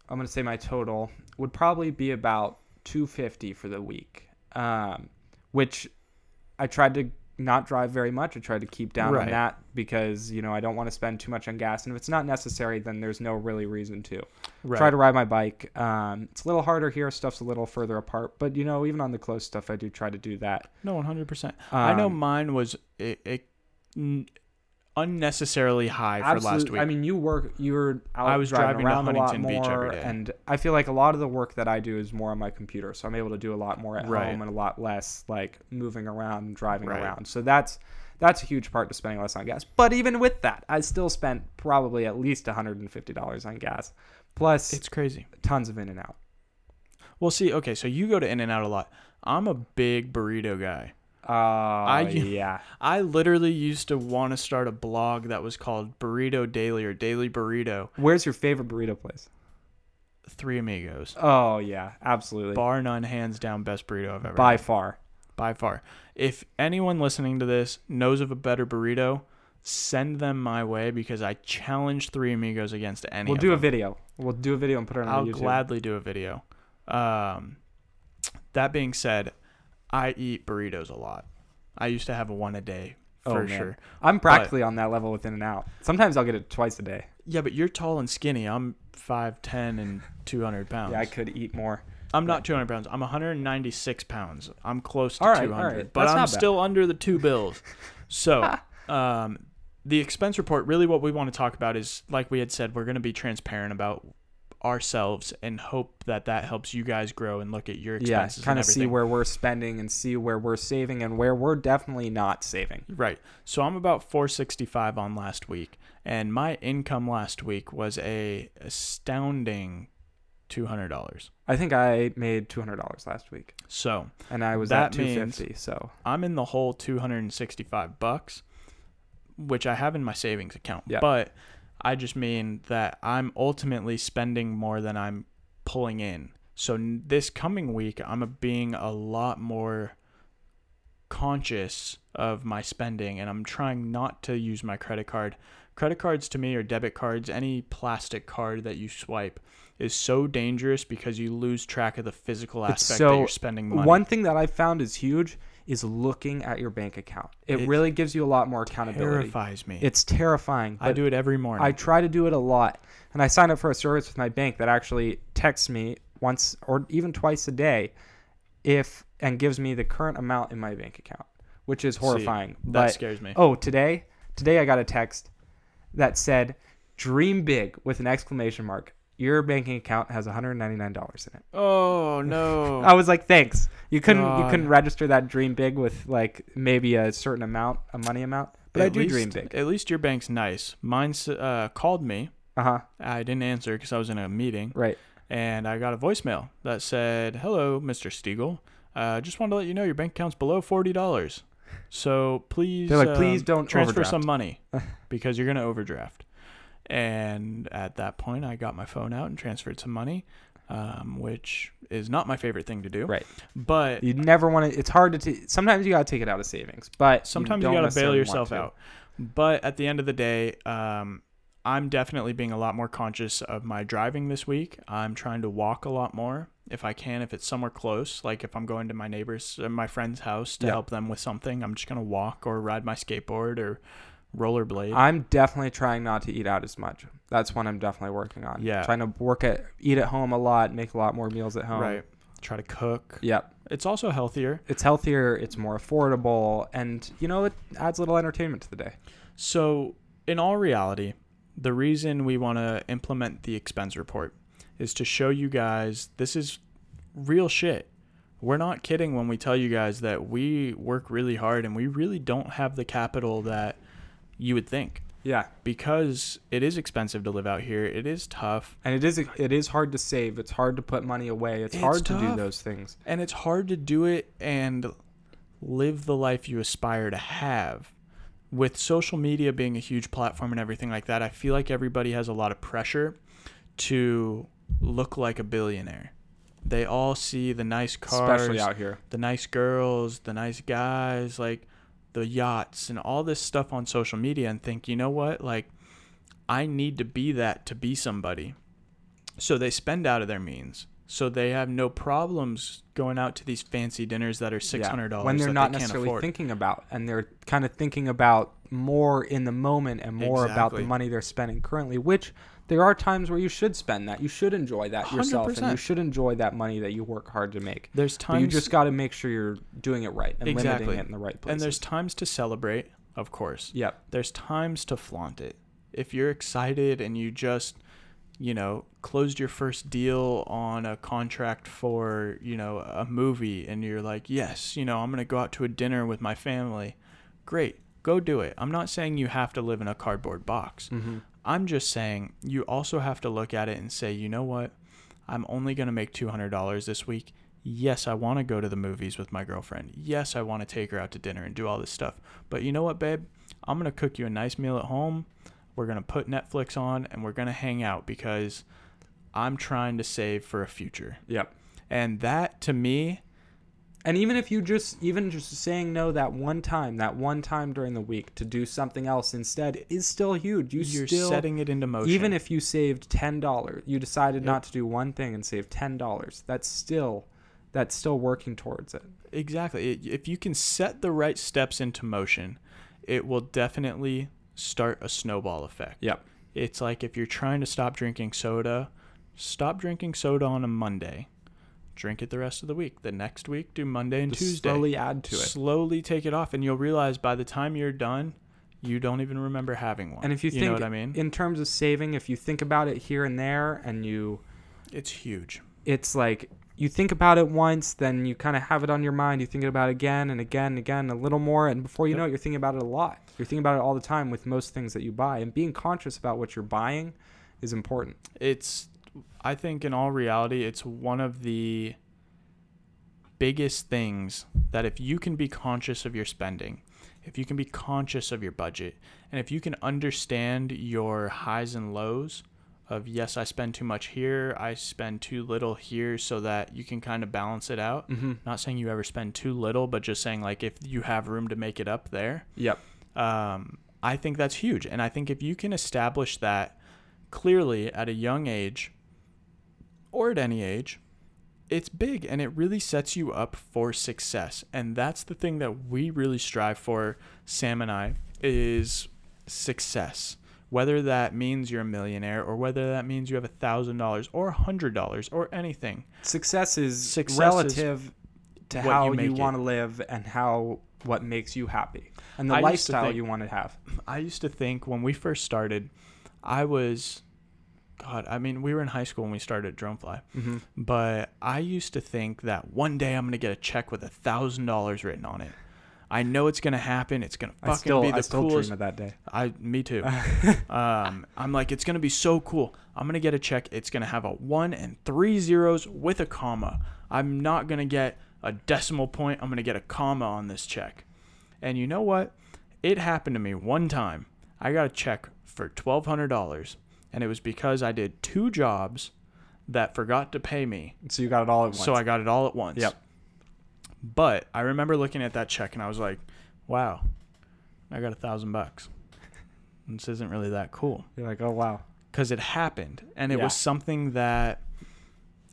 Speaker 2: I'm going to say my total would probably be about 250 for the week. Um, which I tried to not drive very much. I try to keep down on that because you know I don't want to spend too much on gas, and if it's not necessary, then there's no really reason to.
Speaker 1: Right.
Speaker 2: Try to ride my bike. Um, it's a little harder here. Stuff's a little further apart, but you know even on the close stuff, I do try to do that.
Speaker 1: No, one hundred percent. I know
Speaker 2: Um,
Speaker 1: mine was it, it, unnecessarily high for last week.
Speaker 2: I mean, you work. You're out
Speaker 1: I was
Speaker 2: driving,
Speaker 1: driving to
Speaker 2: around a lot
Speaker 1: Huntington Beach every day.
Speaker 2: and I feel like a lot of the work that I do is more on my computer, so I'm able to do a lot more at
Speaker 1: Right.
Speaker 2: home and a lot less like moving around and driving
Speaker 1: Right.
Speaker 2: around. So that's that's a huge part to spending less on gas. But even with that, I still spent probably at least $150 on gas, plus it's
Speaker 1: crazy.
Speaker 2: tons of in and out.
Speaker 1: Well, see, okay, so you go to In and Out a lot. I'm a big burrito guy.
Speaker 2: Uh,
Speaker 1: I-
Speaker 2: yeah.
Speaker 1: I literally used to want to start a blog that was called Burrito Daily or Daily Burrito.
Speaker 2: Where's your favorite burrito place?
Speaker 1: Three Amigos,
Speaker 2: Oh yeah, absolutely.
Speaker 1: bar none, hands down, best burrito I've ever
Speaker 2: By
Speaker 1: had.
Speaker 2: far.
Speaker 1: by far. If anyone listening to this knows of a better burrito, send them my way because I challenge Three Amigos against any.
Speaker 2: We'll do a video. We'll do a video and put it on YouTube.
Speaker 1: I'll gladly do a video. Um, that being said, I eat burritos a lot. I used to have a one a day
Speaker 2: Oh,
Speaker 1: for
Speaker 2: man.
Speaker 1: sure.
Speaker 2: I'm practically on that level with In and Out. Sometimes I'll get it twice a day.
Speaker 1: Yeah, but you're tall and skinny. I'm five ten and two hundred pounds.
Speaker 2: Yeah, I could eat more.
Speaker 1: I'm not two hundred pounds. I'm 196 pounds. I'm close to
Speaker 2: right,
Speaker 1: 200,
Speaker 2: all right.
Speaker 1: but I'm still under the two bills. So, um, the expense report. Really, what we want to talk about is, like we had said, we're going to be transparent about ourselves and hope that that helps you guys grow and look at your expenses.
Speaker 2: Yeah, kind
Speaker 1: and
Speaker 2: of see where we're spending and see where we're saving and where we're definitely not saving.
Speaker 1: Right. So I'm about 465 on last week, and my income last week was a astounding $200.
Speaker 2: I think I made two hundred dollars last week,
Speaker 1: So
Speaker 2: and I was
Speaker 1: That
Speaker 2: at two
Speaker 1: means-
Speaker 2: So
Speaker 1: I'm in the whole 265 bucks, which I have in my savings account.
Speaker 2: Yeah.
Speaker 1: But I just mean that I'm ultimately spending more than I'm pulling in. So this coming week, I'm being a lot more conscious of my spending and I'm trying not to use my credit card. Credit cards to me or debit cards, any plastic card that you swipe is so dangerous because you lose track of the physical aspect
Speaker 2: so-
Speaker 1: that you're spending money.
Speaker 2: one thing that I found is huge is looking at your bank account. It,
Speaker 1: It
Speaker 2: really gives you a lot more accountability.
Speaker 1: It terrifies me.
Speaker 2: It's terrifying.
Speaker 1: I do it every morning.
Speaker 2: I try to do it a lot, and I sign up for a service with my bank that actually texts me once or even twice a day, if and gives me the current amount in my bank account, which is horrifying.
Speaker 1: that
Speaker 2: but
Speaker 1: scares me.
Speaker 2: oh, today, today I got a text that said, "Dream big" with an exclamation mark. Your banking account has $199 in it.
Speaker 1: Oh no.
Speaker 2: I was like, "Thanks." You couldn't you
Speaker 1: God.
Speaker 2: couldn't register that dream big with like maybe a certain amount, a money amount. But I
Speaker 1: At
Speaker 2: do
Speaker 1: least-
Speaker 2: dream big.
Speaker 1: At least your bank's nice. Mine uh, called me.
Speaker 2: Uh huh.
Speaker 1: I didn't answer because I was in a meeting,
Speaker 2: Right.
Speaker 1: and I got a voicemail that said, "Hello, Mr. Stiegel. Uh, just wanted to let you know your bank account's below forty dollars. So please,
Speaker 2: They're like,
Speaker 1: um,
Speaker 2: "Please don't
Speaker 1: transfer
Speaker 2: overdraft."
Speaker 1: some money because you're gonna overdraft." And at that point, I got my phone out and transferred some money, um, which is not my favorite thing to do.
Speaker 2: Right.
Speaker 1: But
Speaker 2: You never want to. It's hard to. T- sometimes you gotta take it out of savings, but
Speaker 1: sometimes you,
Speaker 2: don't
Speaker 1: got to bail yourself out. But at the end of the day, um, I'm definitely being a lot more conscious of my driving this week. I'm trying to walk a lot more if I can, if it's somewhere close. Like if I'm going to my neighbor's, uh, my friend's house to help them with something, I'm just gonna walk or ride my skateboard or rollerblade.
Speaker 2: I'm definitely trying not to eat out as much. That's one I'm definitely working on.
Speaker 1: Yeah.
Speaker 2: Trying to work at eat at home a lot, make a lot more meals at home.
Speaker 1: right. Try to cook.
Speaker 2: Yep.
Speaker 1: It's also healthier.
Speaker 2: It's healthier. It's more affordable, and you know it adds a little entertainment to the day.
Speaker 1: So, in all reality, the reason we want to implement the expense report is to show you guys this is real shit. We're not kidding when we tell you guys that we work really hard and we really don't have the capital that you would think
Speaker 2: Yeah.
Speaker 1: because it is expensive to live out here. It is tough
Speaker 2: And it is it is hard to save. It's hard to put money away. It's,
Speaker 1: It's
Speaker 2: hard to do those things.
Speaker 1: and it's hard to do it and live the life you aspire to have. With social media being a huge platform and everything like that, I feel like everybody has a lot of pressure to look like a billionaire. They all see the nice cars,
Speaker 2: Especially out here.
Speaker 1: the nice girls, the nice guys, like the yachts and all this stuff on social media and think, you know what? Like, I need to be that to be somebody. So they spend out of their means. So they have no problems going out to these fancy dinners that are six hundred dollars
Speaker 2: when they're not
Speaker 1: they
Speaker 2: necessarily
Speaker 1: afford.
Speaker 2: thinking about and they're kind of thinking about more in the moment and more about the money they're spending currently which there are times where you should spend that you should enjoy that yourself and you should enjoy that money that you work hard to make
Speaker 1: There's
Speaker 2: but
Speaker 1: times
Speaker 2: you just got to make sure you're doing it right and
Speaker 1: Exactly.
Speaker 2: limiting it in the right places
Speaker 1: and there's times to celebrate, of course.
Speaker 2: yep
Speaker 1: There's times to flaunt it. If you're excited and you just, you know, closed your first deal on a contract for, you know, a movie and you're like, "Yes, you know, I'm going to go out to a dinner with my family." Great. Go do it. I'm not saying you have to live in a cardboard box.
Speaker 2: mm-hmm.
Speaker 1: I'm just saying you also have to look at it and say, you know what? I'm only going to make $200 this week. Yes, I want to go to the movies with my girlfriend. Yes, I want to take her out to dinner and do all this stuff. But you know what, babe? I'm going to cook you a nice meal at home. We're going to put Netflix on and we're going to hang out because I'm trying to save for a future.
Speaker 2: yep
Speaker 1: And that to me,
Speaker 2: and even if you just even just saying no that one time that one time during the week to do something else instead is still huge you
Speaker 1: you're
Speaker 2: still
Speaker 1: setting it into motion.
Speaker 2: even if you saved ten dollars, you decided
Speaker 1: Yep.
Speaker 2: not to do one thing and save ten dollars. That's still that's still working towards it.
Speaker 1: Exactly. If you can set the right steps into motion, it will definitely start a snowball effect.
Speaker 2: Yep.
Speaker 1: It's like if you're trying to stop drinking soda, stop drinking soda on a Monday. Drink it the rest of the week. The next week, do Monday and
Speaker 2: Just
Speaker 1: Tuesday.
Speaker 2: slowly add to it.
Speaker 1: Slowly take it off, and you'll realize by the time you're done, you don't even remember having one.
Speaker 2: And if you,
Speaker 1: you
Speaker 2: think
Speaker 1: know what I mean,
Speaker 2: in terms of saving, if you think about it here and there and you
Speaker 1: it's huge.
Speaker 2: it's like you think about it once, then you kind of have it on your mind. You think about it again and again and again, a little more, and before you
Speaker 1: Yep.
Speaker 2: know it, you're thinking about it a lot. You're thinking about it all the time with most things that you buy, and being conscious about what you're buying is important.
Speaker 1: it's i think in all reality it's one of the biggest things that if you can be conscious of your spending if you can be conscious of your budget and if you can understand your highs and lows of yes i spend too much here i spend too little here so that you can kind of balance it out
Speaker 2: Mm-hmm.
Speaker 1: not saying you ever spend too little but just saying like if you have room to make it up there
Speaker 2: Yep.
Speaker 1: um, I think that's huge. And I think if you can establish that clearly at a young age or at any age, it's big and it really sets you up for success. And that's the thing that we really strive for, Sam and I, is success. Whether that means you're a millionaire or whether that means you have a thousand dollars or a hundred dollars or anything.
Speaker 2: Success is
Speaker 1: Success is
Speaker 2: relative to
Speaker 1: what you
Speaker 2: how you want to live and how what makes you happy and the
Speaker 1: I
Speaker 2: lifestyle
Speaker 1: think-
Speaker 2: you want to have.
Speaker 1: I used to think when we first started, I was, God, I mean, we were in high school when we started Dronefly.
Speaker 2: Mm-hmm.
Speaker 1: But I used to think that one day I'm gonna get a check with a thousand dollars written on it. I know it's gonna happen. It's gonna fucking
Speaker 2: still,
Speaker 1: be
Speaker 2: I
Speaker 1: the
Speaker 2: still
Speaker 1: coolest.
Speaker 2: dream of that day.
Speaker 1: I, me too. um, I'm like, it's gonna be so cool. I'm gonna get a check. It's gonna have a one and three zeros with a comma. I'm not gonna get a decimal point. I'm gonna get a comma on this check. And you know what? It happened to me one time. I got a check for twelve hundred dollars, and it was because I did two jobs that forgot to pay me.
Speaker 2: So you got it all at once.
Speaker 1: So I got it all at once.
Speaker 2: Yep.
Speaker 1: But I remember looking at that check and I was like, wow, I got a thousand bucks. This isn't really that cool
Speaker 2: You're like, oh wow.
Speaker 1: because it happened and it
Speaker 2: Yeah.
Speaker 1: was something that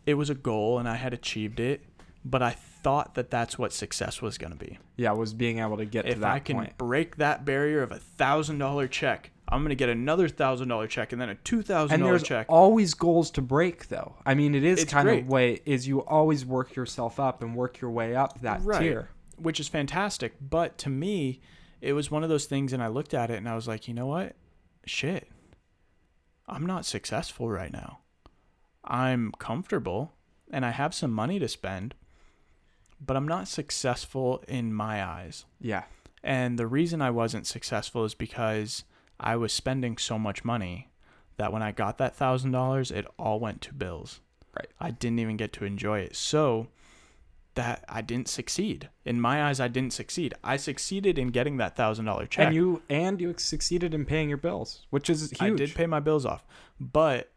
Speaker 1: it was a goal and I had achieved it, but I thought that that's what success was going to be.
Speaker 2: Yeah, was being able to get to
Speaker 1: If
Speaker 2: that
Speaker 1: I can
Speaker 2: point.
Speaker 1: break that barrier of a thousand dollar check, I'm going to get another thousand dollar check and then a two thousand
Speaker 2: And
Speaker 1: dollar
Speaker 2: there's
Speaker 1: check.
Speaker 2: always goals to break, though. I mean, it is
Speaker 1: It's
Speaker 2: kind
Speaker 1: great.
Speaker 2: of way is you always work yourself up and work your way up that
Speaker 1: Right.
Speaker 2: tier.
Speaker 1: which is fantastic. But to me, it was one of those things, and I looked at it and I was like, you know what? Shit. I'm not successful right now. I'm comfortable and I have some money to spend, but I'm not successful in my eyes.
Speaker 2: Yeah.
Speaker 1: And the reason I wasn't successful is because I was spending so much money that when I got that thousand dollars, it all went to bills.
Speaker 2: Right.
Speaker 1: I didn't even get to enjoy it. So that I didn't succeed. In my eyes, I didn't succeed. I succeeded in getting that thousand dollar check.
Speaker 2: And you and you succeeded in paying your bills, which is huge.
Speaker 1: I did pay my bills off, but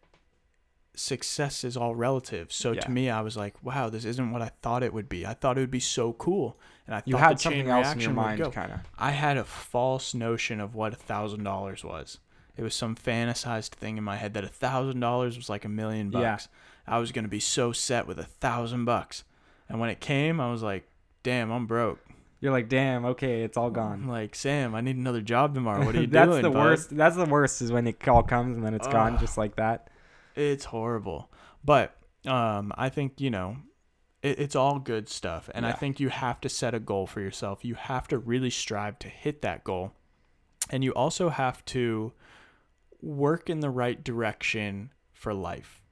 Speaker 1: success is all relative. So
Speaker 2: Yeah.
Speaker 1: to me, I was like, "Wow, this isn't what I thought it would be. I thought it would be so cool." And I thought
Speaker 2: you had something else in your mind, kind of.
Speaker 1: I had a false notion of what a thousand dollars was, It was some fantasized thing in my head that a thousand dollars was like a million bucks. I was gonna be so set with a thousand bucks, and when it came, I was like, "Damn, I'm broke."
Speaker 2: You're like, damn, okay, it's all
Speaker 1: I'm
Speaker 2: gone.
Speaker 1: like, Sam, I need another job tomorrow. What are you
Speaker 2: That's
Speaker 1: doing?
Speaker 2: the
Speaker 1: bud?"
Speaker 2: worst. That's the worst is when it all comes and then it's gone just like that.
Speaker 1: It's horrible. But um, I think, you know, it, it's all good stuff. And I think you have to set a goal for yourself. You have to really strive to hit that goal. And you also have to work in the right direction for life.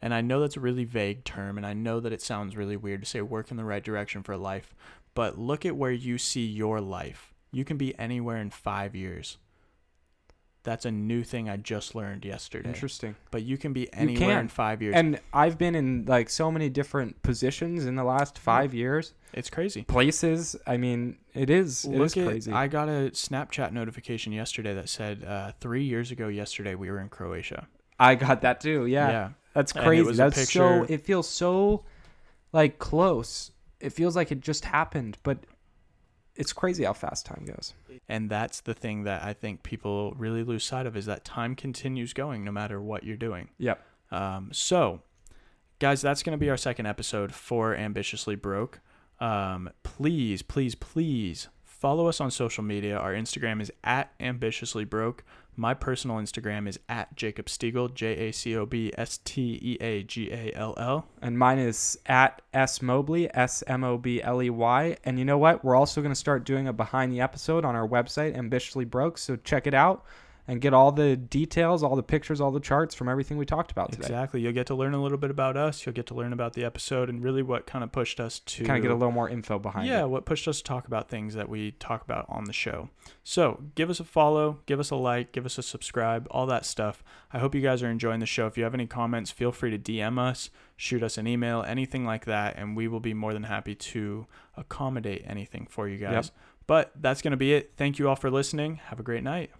Speaker 1: And I know that's a really vague term, and I know that it sounds really weird to say work in the right direction for life, but look at where you see your life. You can be anywhere in five years. That's a new thing I just learned yesterday
Speaker 2: Interesting.
Speaker 1: but you can be anywhere
Speaker 2: can.
Speaker 1: in five years.
Speaker 2: And I've been in like so many different positions in the last five years.
Speaker 1: it's crazy.
Speaker 2: Places. I mean, it is. It is
Speaker 1: Look at,
Speaker 2: crazy.
Speaker 1: I got a Snapchat notification yesterday that said uh, three years ago yesterday we were in Croatia.
Speaker 2: I got that too. Yeah.
Speaker 1: Yeah. That's
Speaker 2: crazy. That's so. It feels so, like close. It feels like it just happened, but it's crazy how fast time goes.
Speaker 1: And that's the thing that I think people really lose sight of is that time continues going no matter what you're doing.
Speaker 2: Yep.
Speaker 1: Um, so, guys, that's going to be our second episode for Ambitiously Broke. Um, please, please, please follow us on social media. Our Instagram is at Ambitiously Broke. My personal Instagram is at Jacob Steagall, J A C O B S T E A G A L L.
Speaker 2: And mine is at S Mobley, S M O B L E Y. And you know what? We're also going to start doing a behind the episode on our website, Ambitiously Broke. So check it out and get all the details, all the pictures, all the charts from everything we talked about today.
Speaker 1: Exactly. You'll get to learn a little bit about us. You'll get to learn about the episode and really what kind of pushed us to
Speaker 2: Kind of get a little more info behind
Speaker 1: yeah,
Speaker 2: it.
Speaker 1: what pushed us to talk about things that we talk about on the show. So give us a follow, give us a like, give us a subscribe, all that stuff. I hope you guys are enjoying the show. If you have any comments, feel free to DM us, shoot us an email, anything like that, and we will be more than happy to accommodate anything for you guys.
Speaker 2: Yep.
Speaker 1: But that's going to be it. Thank you all for listening. Have a great night.